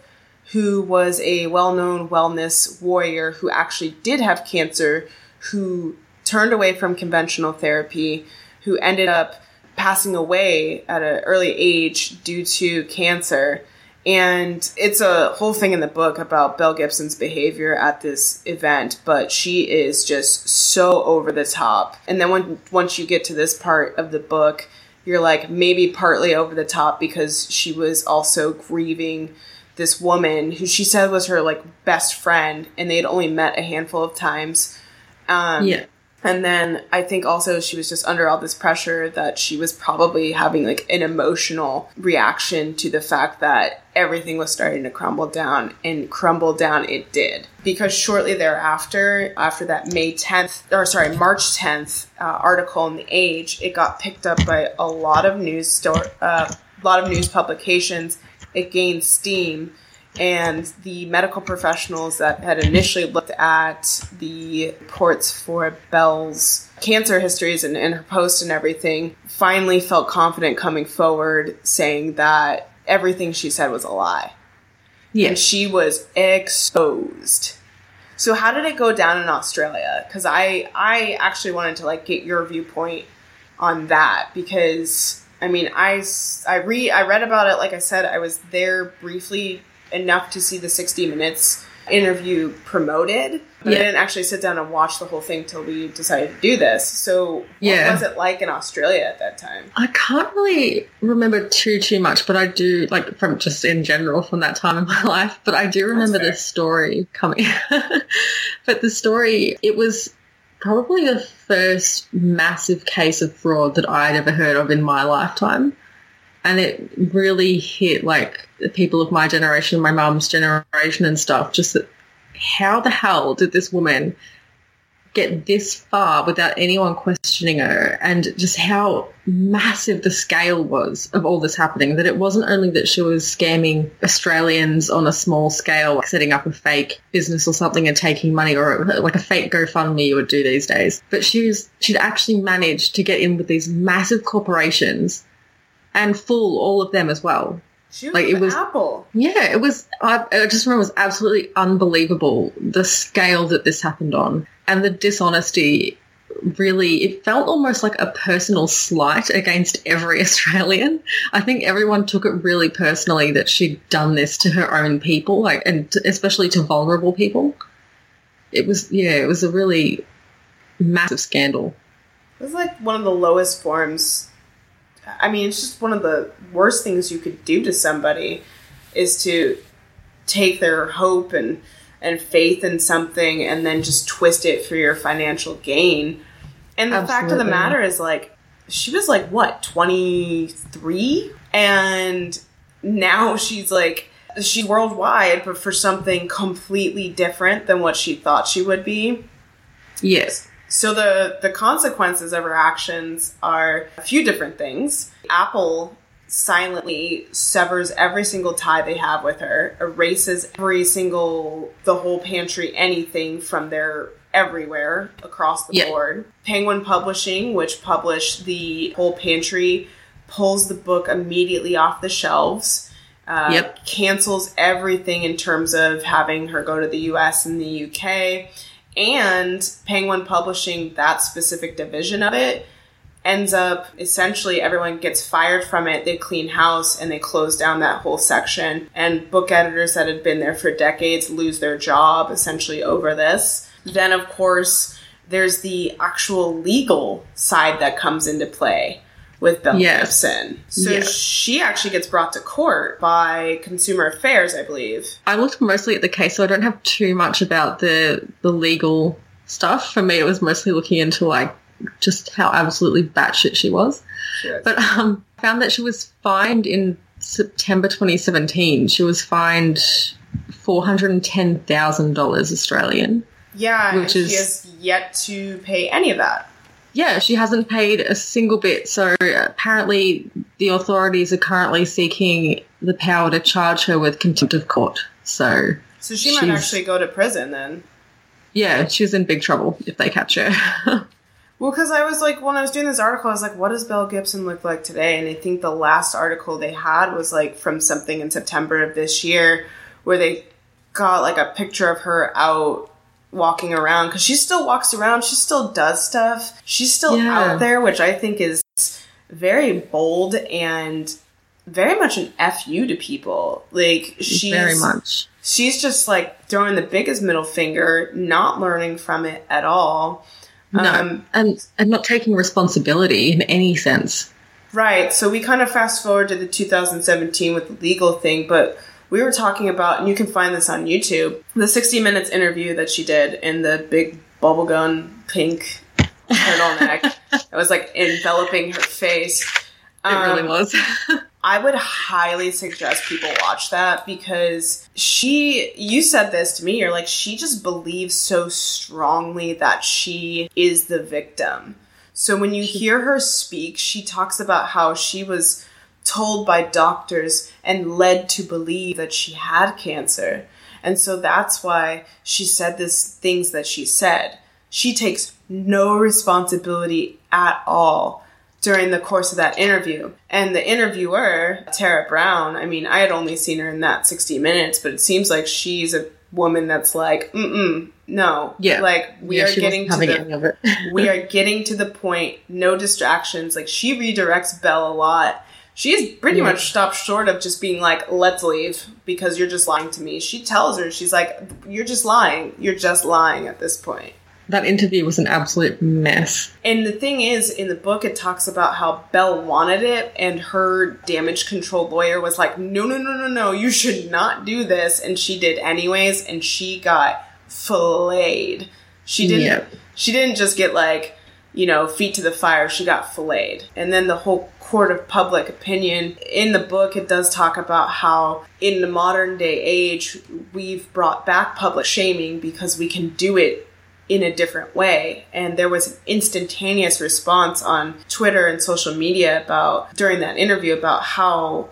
who was a well known wellness warrior who actually did have cancer, who turned away from conventional therapy, who ended up passing away at an early age due to cancer. And it's a whole thing in the book about Belle Gibson's behavior at this event, but she is just so over the top. And then when once you get to this part of the book, you're like maybe partly over the top because she was also grieving this woman who she said was her like best friend and they had only met a handful of times. Um, Yeah. and then I think also she was just under all this pressure that she was probably having like an emotional reaction to the fact that everything was starting to crumble down, and crumble down it did. Because shortly thereafter, after that May 10th, or sorry, March 10th uh, article in The Age, it got picked up by a lot of news store, uh, a lot of news publications. It gained steam, and the medical professionals that had initially looked at the reports for Belle's cancer histories and, and her post and everything finally felt confident coming forward saying that everything she said was a lie. Yeah. And she was exposed. So how did it go down in Australia? Because I I actually wanted to like get your viewpoint on that because I mean I I read I read about it like I said I was there briefly enough to see the 60 minutes interview promoted but Yeah. I didn't actually sit down and watch the whole thing till we decided to do this. So Yeah. what was it like in Australia at that time? I can't really remember too too much, but I do like from just in general from that time in my life. But I do remember the story coming. but the story it was probably the first massive case of fraud that I'd ever heard of in my lifetime, and it really hit like the people of my generation, my mum's generation, and stuff. Just that, how the hell did this woman? get this far without anyone questioning her and just how massive the scale was of all this happening that it wasn't only that she was scamming Australians on a small scale like setting up a fake business or something and taking money or like a fake GoFundMe you would do these days but she was she'd actually managed to get in with these massive corporations and fool all of them as well She was Like, it was- Apple. yeah, it was. I, I just remember it was absolutely unbelievable the scale that this happened on, and the dishonesty. Really, it felt almost like a personal slight against every Australian. I think everyone took it really personally that she'd done this to her own people, like, and to, especially to vulnerable people. It was, yeah, it was a really massive scandal. It was like one of the lowest forms. I mean, it's just one of the worst things you could do to somebody is to take their hope and and faith in something and then just twist it for your financial gain. And the fact of the matter is like she was like what, 23 and now she's like she's worldwide but for something completely different than what she thought she would be. Yes. So the the consequences of her actions are a few different things. Apple silently severs every single tie they have with her, erases every single the whole pantry anything from their everywhere across the Yeah. board. Penguin Publishing, which published the whole pantry, pulls the book immediately off the shelves. Uh, Yep. Cancels everything in terms of having her go to the US and the UK and Penguin Publishing, that specific division of it, ends up essentially everyone gets fired from it. They clean house and they close down that whole section. And book editors that had been there for decades lose their job essentially over this. Then, of course, there's the actual legal side that comes into play with Belle Yes. Gibson. So Yeah. she actually gets brought to court by Consumer Affairs, I believe. I looked mostly at the case, so I don't have too much about the the legal stuff. For me, it was mostly looking into like just how absolutely batshit she was. But um, I found that she was fined in September 2017. She was fined four hundred and ten thousand dollars Australian. Yeah, Which and is- she has yet to pay any of that. Yeah, she hasn't paid a single bit. So apparently, the authorities are currently seeking the power to charge her with contempt of court. So So she might actually go to prison then. yeah, she's in big trouble if they catch her. Well, because I was like, when I was doing this article, I was like, what does Belle Gibson look like today? And I think the last article they had was like from something in September of this year where they got like a picture of her out walking around because she still walks around, she still does stuff, she's still Yeah. out there, which I think is very bold and very much an fu to people. Like she's Very much. she's just like throwing the biggest middle finger, not learning from it at all. No, Um, and and not taking responsibility in any sense. Right. So we kind of fast forward to the 2017 with the legal thing, but we were talking about, and you can find this on YouTube, the 60 Minutes interview that she did in the big bubblegum pink turtleneck that was like enveloping her face. It really Um, was. I would highly suggest people watch that because she, you said this to me, you're like, she just believes so strongly that she is the victim. So when you hear her speak, she talks about how she was told by doctors and led to believe that she had cancer. And so that's why she said this things that she said. She takes no responsibility at all during the course of that interview. And the interviewer, Tara Brown, I mean, I had only seen her in that 60 minutes, but it seems like she's a woman that's like, mm no. Yeah. Like, we Yeah, are getting to the any of it. we are getting to the point, no distractions. Like she redirects Belle a lot. She's pretty Yeah. much stopped short of just being like, let's leave because you're just lying to me. She tells her, she's like, you're just lying. You're just lying at this point. that interview was an absolute mess. And the thing is, in the book, it talks about how Belle wanted it, and her damage control lawyer was like, no, no, no, no, no, you should not do this. And she did anyways, and she got filleted. She didn't. Yep. She didn't just get like, you know, feet to the fire. She got filleted. And then the whole court of public opinion in the book, it does talk about how in the modern day age, we've brought back public shaming because we can do it in a different way. And there was an instantaneous response on Twitter and social media about during that interview about how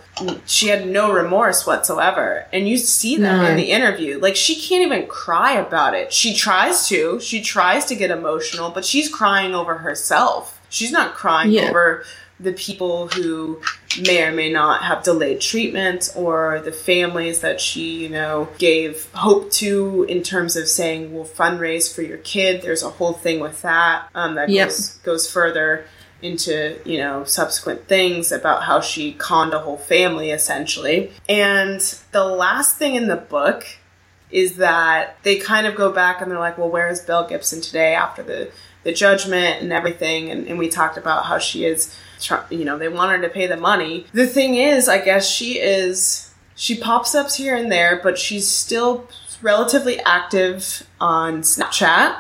she had no remorse whatsoever. And you see that No. in the interview. Like she can't even cry about it. She tries to. She tries to get emotional, but she's crying over herself. She's not crying Yeah. over the people who may or may not have delayed treatment or the families that she, you know, gave hope to in terms of saying we'll fundraise for your kid. There's a whole thing with that um, that Yep. goes goes further into you know subsequent things about how she conned a whole family essentially. And the last thing in the book is that they kind of go back and they're like, well, where is Belle Gibson today after the the judgment and everything? And, and we talked about how she is, try- you know, they want her to pay the money. The thing is, I guess she is, she pops up here and there, but she's still relatively active on Snapchat.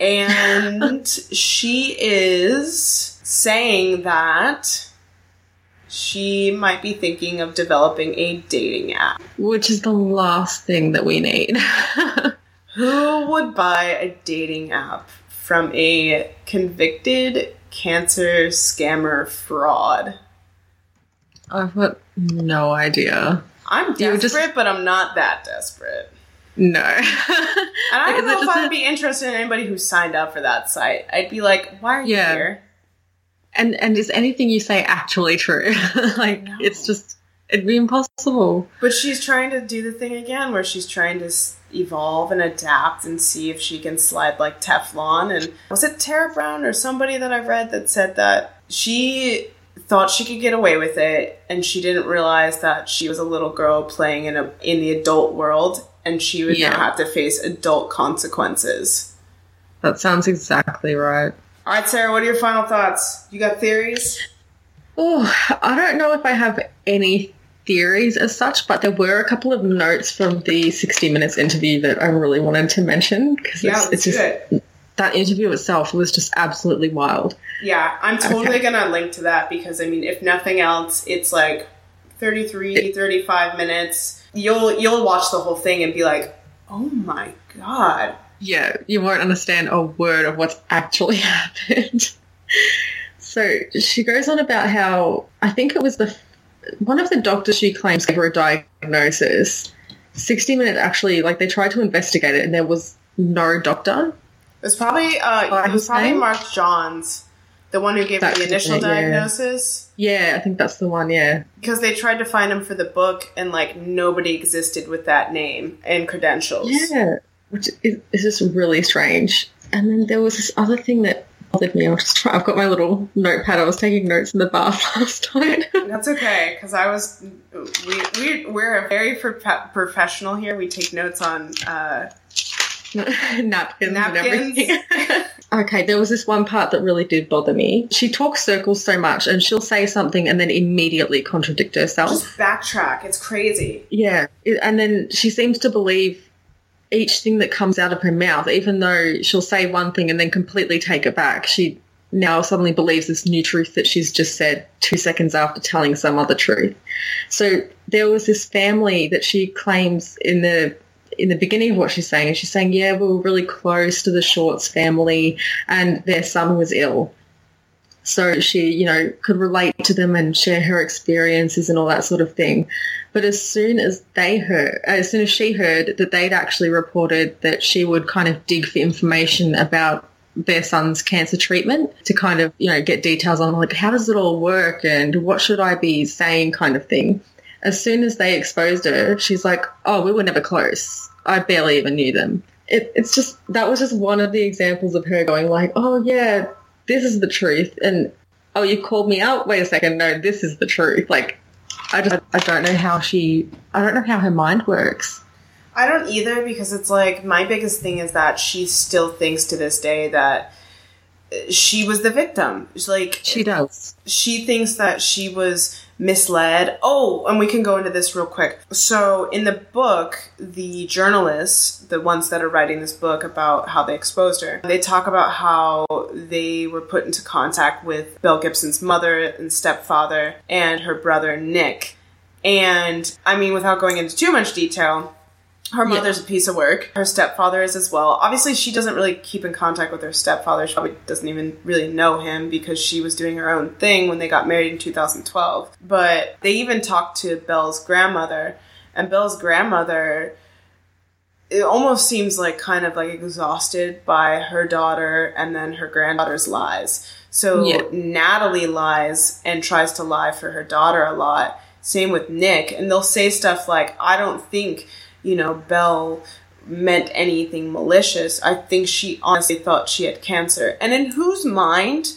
And she is saying that she might be thinking of developing a dating app. Which is the last thing that we need. Who would buy a dating app from a convicted cancer scammer fraud? I've got no idea. I'm desperate, just- but I'm not that desperate. No. And I don't know if I'd a- be interested in anybody who signed up for that site. I'd be like, why are you Yeah. here? and and is anything you say actually true? like it's just it'd be impossible. But she's trying to do the thing again where she's trying to s- evolve and adapt and see if she can slide like Teflon. And was it Tara Brown or somebody that I've read that said that she thought she could get away with it and she didn't realize that she was a little girl playing in a in the adult world and she would now have to face adult consequences. That sounds exactly right. All right, Sarah, what are your final thoughts? You got theories? Oh, I don't know if I have any theories as such, but there were a couple of notes from the 60 Minutes interview that I really wanted to mention because Yeah, it's, it's just it. that interview itself was just absolutely wild. Yeah, I'm totally Okay. gonna link to that because I mean, if nothing else, it's like 33, 35 minutes. You'll you'll watch the whole thing and be like, "Oh my god." Yeah, you won't understand a word of what's actually happened. so she goes on about how I think it was the one of the doctors she claims gave her a diagnosis. 60 Minutes actually, like, they tried to investigate it and there was no doctor. It was probably uh it was probably name? Mark Johns, the one who gave her the initial it, yeah. diagnosis. Yeah, I think that's the one, yeah. Because they tried to find him for the book and like nobody existed with that name and credentials. Yeah, which is, is just really strange. And then there was this other thing that bothered me. I was just I've got my little notepad. I was taking notes in the bath last night. That's okay, because I was. We, we, we're a very prof- professional here. We take notes on uh, napkins, and napkins. everything. okay, there was this one part that really did bother me. She talks circles so much and she'll say something and then immediately contradict herself. Just backtrack. It's crazy. Yeah, and then she seems to believe each thing that comes out of her mouth, even though she'll say one thing and then completely take it back. She now suddenly believes this new truth that she's just said two seconds after telling some other truth. So there was this family that she claims in the in the beginning of what she's saying, and she's saying, yeah, we were really close to the Shorts family, and their son was ill. So she, you know, could relate to them and share her experiences and all that sort of thing. But as soon as they heard, uh, as soon as she heard that they'd actually reported that she would kind of dig for information about their son's cancer treatment to kind of, you know, get details on like, how does it all work and what should I be saying kind of thing. As soon as they exposed her, she's like, oh, we were never close. I barely even knew them. It, it's just, that was just one of the examples of her going like, oh yeah, this is the truth. And, oh, you called me out? Wait a second. No, this is the truth. Like, I just, I don't know how she, I don't know how her mind works. I don't either because it's like my biggest thing is that she still thinks to this day that she was the victim. She's like She does. she thinks that she was misled. Oh, and we can go into this real quick. So, in the book, the journalists, the ones that are writing this book about how they exposed her, they talk about how they were put into contact with Belle Gibson's mother and stepfather and her brother Nick. And I mean, without going into too much detail, her mother's a piece of work. Her stepfather is as well. Obviously, she doesn't really keep in contact with her stepfather. She probably doesn't even really know him because she was doing her own thing when they got married in 2012. But they even talked to Belle's grandmother, and Belle's grandmother it almost seems like kind of like exhausted by her daughter and then her granddaughter's lies. So Yeah. Natalie lies and tries to lie for her daughter a lot. Same with Nick, and they'll say stuff like, "I don't think you know Belle meant anything malicious. I think she honestly thought she had cancer." And in whose mind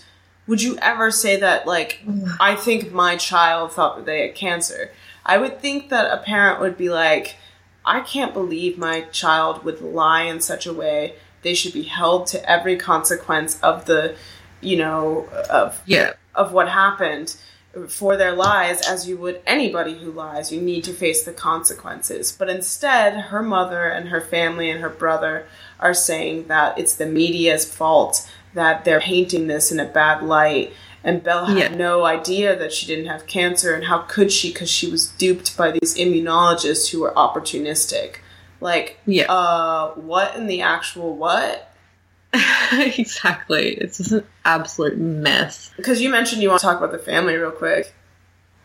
would you ever say that? Like, I think my child thought that they had cancer. I would think that a parent would be like, I can't believe my child would lie in such a way. They should be held to every consequence of the, you know, of Yeah. of what happened for their lies as you would anybody who lies. You need to face the consequences. But instead, her mother and her family and her brother are saying that it's the media's fault, that they're painting this in a bad light. And Belle had Yeah. no idea that she didn't have cancer, and how could she? Because she was duped by these immunologists who were opportunistic. Like, Yeah. uh, what in the actual what? exactly. It's just an absolute mess. Because you mentioned you want to talk about the family real quick.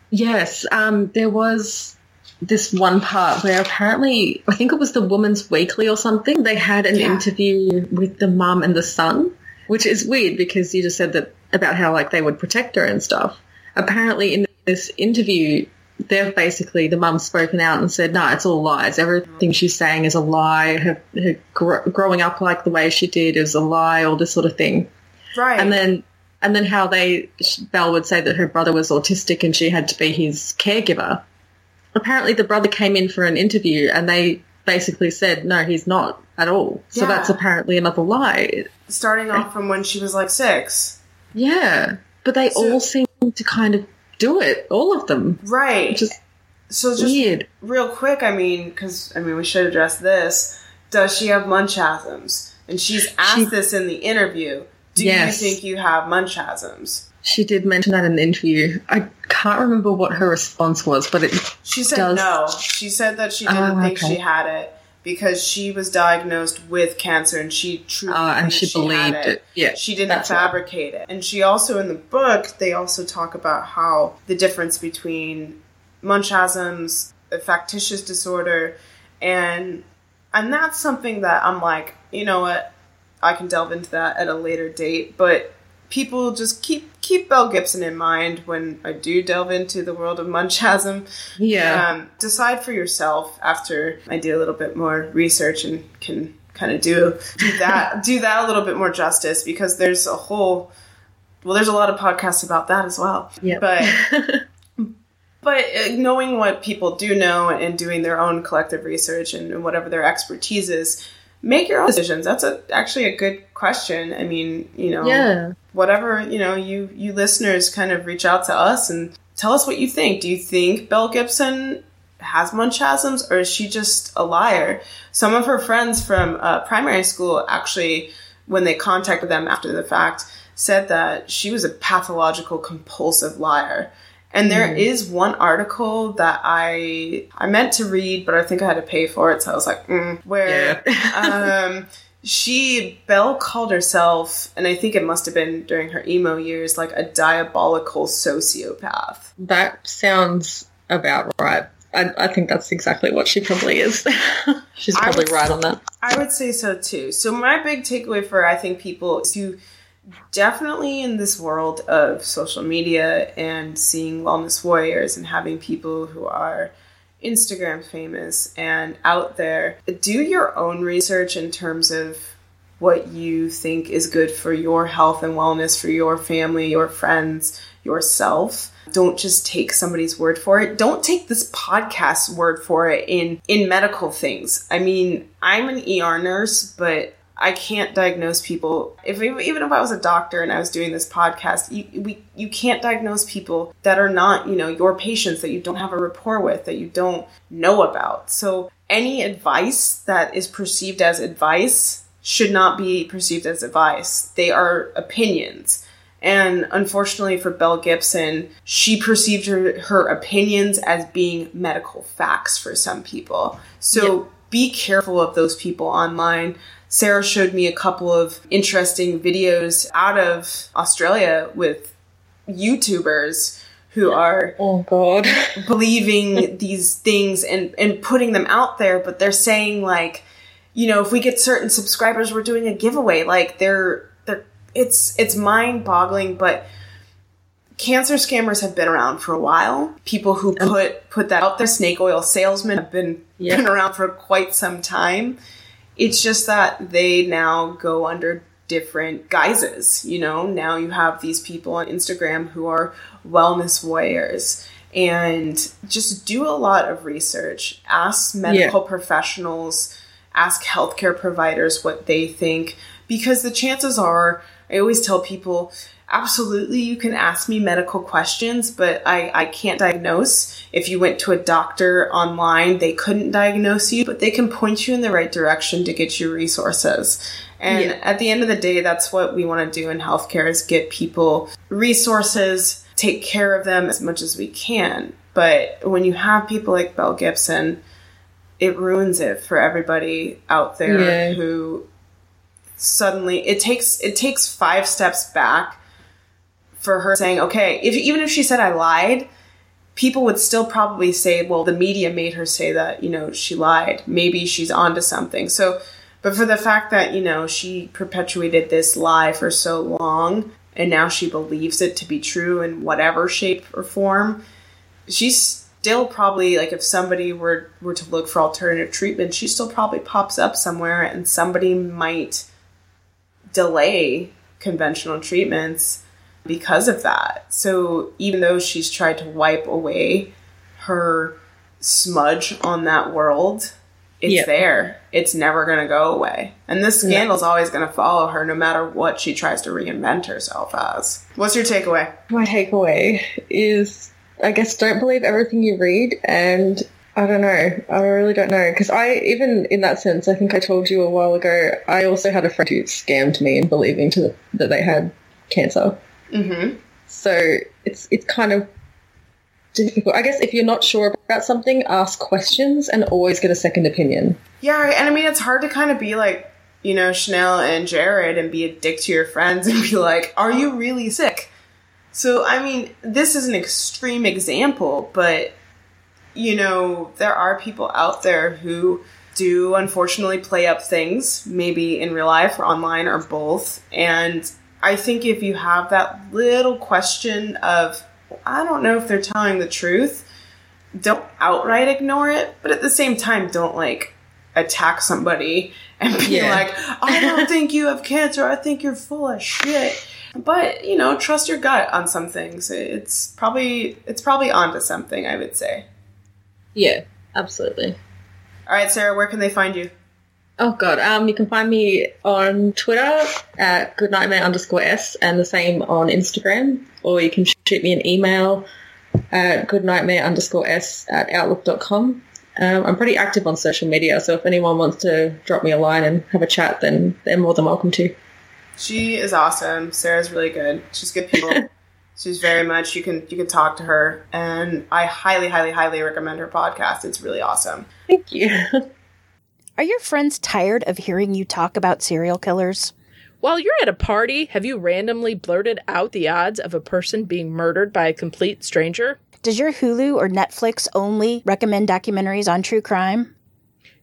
Yes, um, there was this one part where apparently, I think it was the Woman's Weekly or something, they had an Yeah. interview with the mum and the son, which is weird because you just said that about how like they would protect her and stuff. Apparently, in this interview, they've basically the mum's spoken out and said, "No, it's all lies. Everything she's saying is a lie. Her, her gr- growing up like the way she did is a lie. All this sort of thing." Right. and then and then how they Belle would say that her brother was autistic and she had to be his caregiver. Apparently, the brother came in for an interview and they basically said, "No, he's not at all." So that's apparently another lie. starting off from when she was like six. Yeah, but they So- all seem to kind of do it. All of them, Right. just so just weird. real quick, I mean, because I mean, we should address this. Does she have munchausen's? And she's asked She- this in the interview. Do Yes. you think you have munchausen's? She did mention that in the interview. I can't remember what her response was, but it She said Does- no. She said that she didn't Oh, think okay. she had it because she was diagnosed with cancer and she truly uh, and she had believed it. Yeah, She didn't that's right. fabricate it. And she also, in the book, they also talk about how the difference between Munchausen's, a factitious disorder, and and that's something that I'm like, you know what, I can delve into that at a later date. But people just keep keep Belle Gibson in mind when I do delve into the world of Munchausen. Yeah, Um, decide for yourself after I do a little bit more research and can kind of do do that do that a little bit more justice because there's a whole well there's a lot of podcasts about that as well. yeah. But but uh, knowing what people do know and doing their own collective research and whatever their expertise is, make your own decisions. That's a, actually a good question. I mean, you know, yeah. whatever you know you you listeners kind of reach out to us and tell us what you think do you think belle gibson has munchausen's or is she just a liar some of her friends from uh, primary school actually when they contacted them after the fact said that she was a pathological compulsive liar. And there is one article that I I meant to read, but I think I had to pay for it, so I was like, mm, where um, she Belle called herself, and I think it must have been during her emo years, like a diabolical sociopath. That sounds about right. I, I think that's exactly what she probably is. She's probably would- right on that. I would say so too. So my big takeaway for I think people is to definitely in this world of social media and seeing wellness warriors and having people who are Instagram famous and out there, do your own research in terms of what you think is good for your health and wellness, for your family, your friends, yourself. Don't just take somebody's word for it. Don't take this podcast word for it in in medical things. I mean, I'm an ER nurse, but I can't diagnose people. If even if I was a doctor and I was doing this podcast, you we you can't diagnose people that are not you know your patients that you don't have a rapport with that you don't know about. So any advice that is perceived as advice should not be perceived as advice. They are opinions. And unfortunately for Belle Gibson, she perceived her, her opinions as being medical facts for some people. So be careful of those people online. Sarah showed me a couple of interesting videos out of Australia with YouTubers who are Oh god. believing these things and and putting them out there but they're saying like you know if we get certain subscribers we're doing a giveaway like they're they're it's it's mind boggling but cancer scammers have been around for a while people who put put that out there snake oil salesmen have been Yeah. been around for quite some time it's just that they now go under different guises. You know, now you have these people on Instagram who are wellness warriors and just do a lot of research. Ask medical professionals, ask healthcare providers what they think because the chances are, I always tell people, absolutely you can ask me medical questions, but I, I can't diagnose. If you went to a doctor online, they couldn't diagnose you, but they can point you in the right direction to get you resources. And Yeah. at the end of the day, that's what we want to do in healthcare is get people resources, take care of them as much as we can. But when you have people like Belle Gibson, it ruins it for everybody out there Yeah. who suddenly it takes it takes five steps back for her saying okay if even if she said i lied people would still probably say well the media made her say that you know she lied. Maybe she's onto something. So but for the fact that you know she perpetuated this lie for so long and now she believes it to be true in whatever shape or form she's still probably like if somebody were were to look for alternative treatment she still probably pops up somewhere and somebody might delay conventional treatments because of that. So even though she's tried to wipe away her smudge on that world, it's Yeah. there. It's never going to go away. And this scandal's always going to follow her no matter what she tries to reinvent herself as. What's your takeaway? My takeaway is, I guess, don't believe everything you read, and I don't know. I really don't know because I, even in that sense, I think I told you a while ago. I also had a friend who scammed me in believing to that they had cancer. Mm-hmm. So it's it's kind of difficult. I guess if you're not sure about something, ask questions and always get a second opinion. Yeah, and I mean, it's hard to kind of be like, you know, Chanel and Jared and be a dick to your friends and be like, are you really sick? So, I mean, this is an extreme example, but, you know, there are people out there who do unfortunately play up things, maybe in real life or online or both. And I think if you have that little question of, I don't know if they're telling the truth, don't outright ignore it, but at the same time, don't like attack somebody and be Yeah. like, I don't think you have cancer. I think you're full of shit. But you know, trust your gut on some things. It's probably it's probably onto something. I would say. Yeah, absolutely. All right, Sarah, where can they find you? Oh god, um, you can find me on Twitter at goodnightmare underscore s and the same on Instagram, or you can shoot me an email at goodnightmare underscore s at outlook.com. Um, I'm pretty active on social media, so if anyone wants to drop me a line and have a chat, then they're more than welcome to. She is awesome. Sarah's really good. She's good people. She's very much you can you can talk to her, and I highly, highly, highly recommend her podcast. It's really awesome. Thank you. Are your friends tired of hearing you talk about serial killers? While you're at a party, have you randomly blurted out the odds of a person being murdered by a complete stranger? Does your Hulu or Netflix only recommend documentaries on true crime?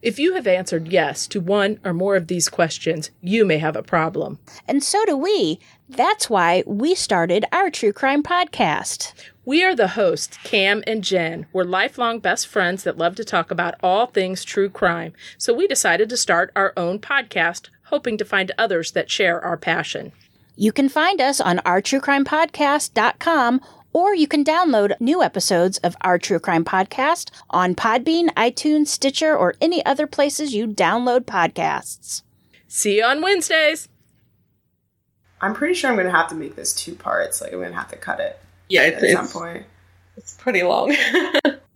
If you have answered yes to one or more of these questions, you may have a problem. And so do we. That's why we started our true crime podcast. We are the hosts, Cam and Jen. We're lifelong best friends that love to talk about all things true crime. So we decided to start our own podcast, hoping to find others that share our passion. You can find us on ourtruecrimepodcast.com or you can download new episodes of Our True Crime Podcast on Podbean, iTunes, Stitcher, or any other places you download podcasts. See you on Wednesdays. I'm pretty sure I'm going to have to make this two parts. Like I'm going to have to cut it Yeah, at it's, some it's, point. it's pretty long.